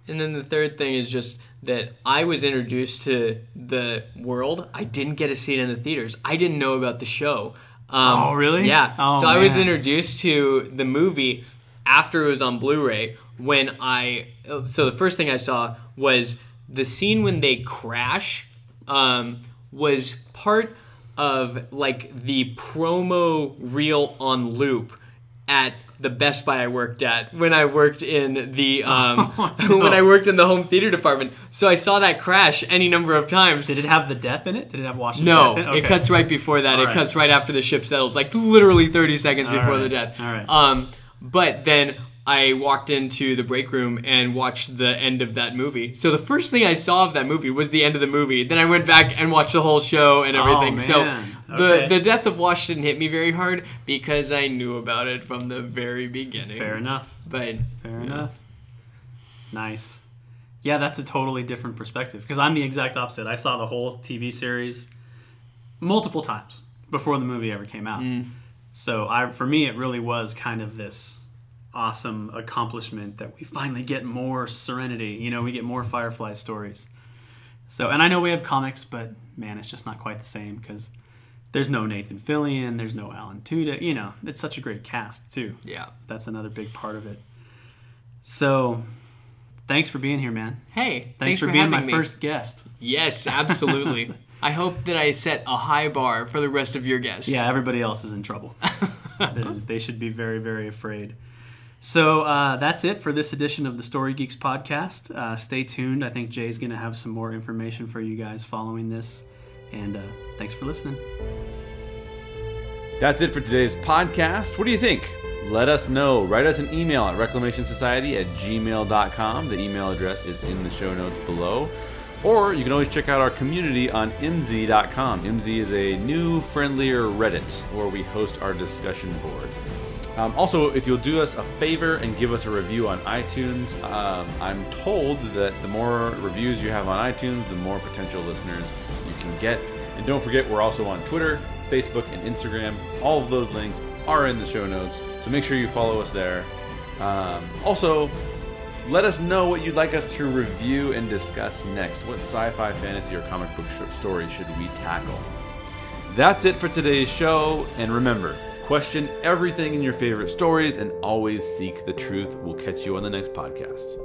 [SPEAKER 3] And then the third thing is just that I was introduced to the world. I didn't get to see it in the theaters. I didn't know about the show. Um,
[SPEAKER 2] Oh, really?
[SPEAKER 3] Yeah.
[SPEAKER 2] Oh,
[SPEAKER 3] so I was introduced to the movie after it was on Blu-ray. When I so the first thing I saw was the scene when they crash um, was part of like the promo reel on loop at the Best Buy I worked at when I worked in the [LAUGHS] um,
[SPEAKER 2] Oh, [LAUGHS]
[SPEAKER 3] when I worked in the home theater department. So I saw that crash any number of times.
[SPEAKER 2] Did it have the death in it? Did it have Washington's
[SPEAKER 3] No,
[SPEAKER 2] death in
[SPEAKER 3] it
[SPEAKER 2] Okay.
[SPEAKER 3] cuts right before that.
[SPEAKER 2] All
[SPEAKER 3] it
[SPEAKER 2] right.
[SPEAKER 3] cuts right after the ship settles, like literally 30 seconds
[SPEAKER 2] All
[SPEAKER 3] before the death.
[SPEAKER 2] All right.
[SPEAKER 3] Um, but then I walked into the break room and watched the end of that movie. So the first thing I saw of that movie was the end of the movie. Then I went back and watched the whole show and everything.
[SPEAKER 2] Oh.
[SPEAKER 3] So the
[SPEAKER 2] Okay.
[SPEAKER 3] the death of Washington hit me very hard because I knew about it from the very beginning.
[SPEAKER 2] Fair enough.
[SPEAKER 3] But
[SPEAKER 2] Fair
[SPEAKER 3] Yeah.
[SPEAKER 2] enough. Nice. Yeah, that's a totally different perspective because I'm the exact opposite. I saw the whole TV series multiple times before the movie ever came out.
[SPEAKER 3] Mm.
[SPEAKER 2] So I, for me, it really was kind of this awesome accomplishment that we finally get more Serenity. You know, we get more Firefly stories. So, and I know we have comics, but man, it's just not quite the same because there's no Nathan Fillion, there's no Alan Tudyk. You know, it's such a great cast too
[SPEAKER 3] yeah.
[SPEAKER 2] that's another big part of it. So, thanks for being here, man.
[SPEAKER 3] Hey,
[SPEAKER 2] Thanks, for, being my
[SPEAKER 3] me.
[SPEAKER 2] first guest.
[SPEAKER 3] Yes, absolutely. [LAUGHS] I hope that I set a high bar for the rest of your guests.
[SPEAKER 2] Yeah, everybody else is in trouble. [LAUGHS] they, they should be very, very afraid. So uh, that's it for this edition of the Story Geeks podcast. Uh, stay tuned. I think Jay's going to have some more information for you guys following this. And uh, thanks for listening.
[SPEAKER 1] That's it for today's podcast. What do you think? Let us know. Write us an email at reclamationsociety at gmail.com. The email address is in the show notes below. Or you can always check out our community on mz.com. MZ is a new, friendlier Reddit where we host our discussion board. Um, also, if you'll do us a favor and give us a review on iTunes, um, I'm told that the more reviews you have on iTunes, the more potential listeners you can get. And don't forget, we're also on Twitter, Facebook, and Instagram. All of those links are in the show notes, so make sure you follow us there. Um, also, let us know what you'd like us to review and discuss next. What sci fi, fantasy, or comic book sh- story should we tackle? That's it for today's show, and remember question everything in your favorite stories and always seek the truth. We'll catch you on the next podcast.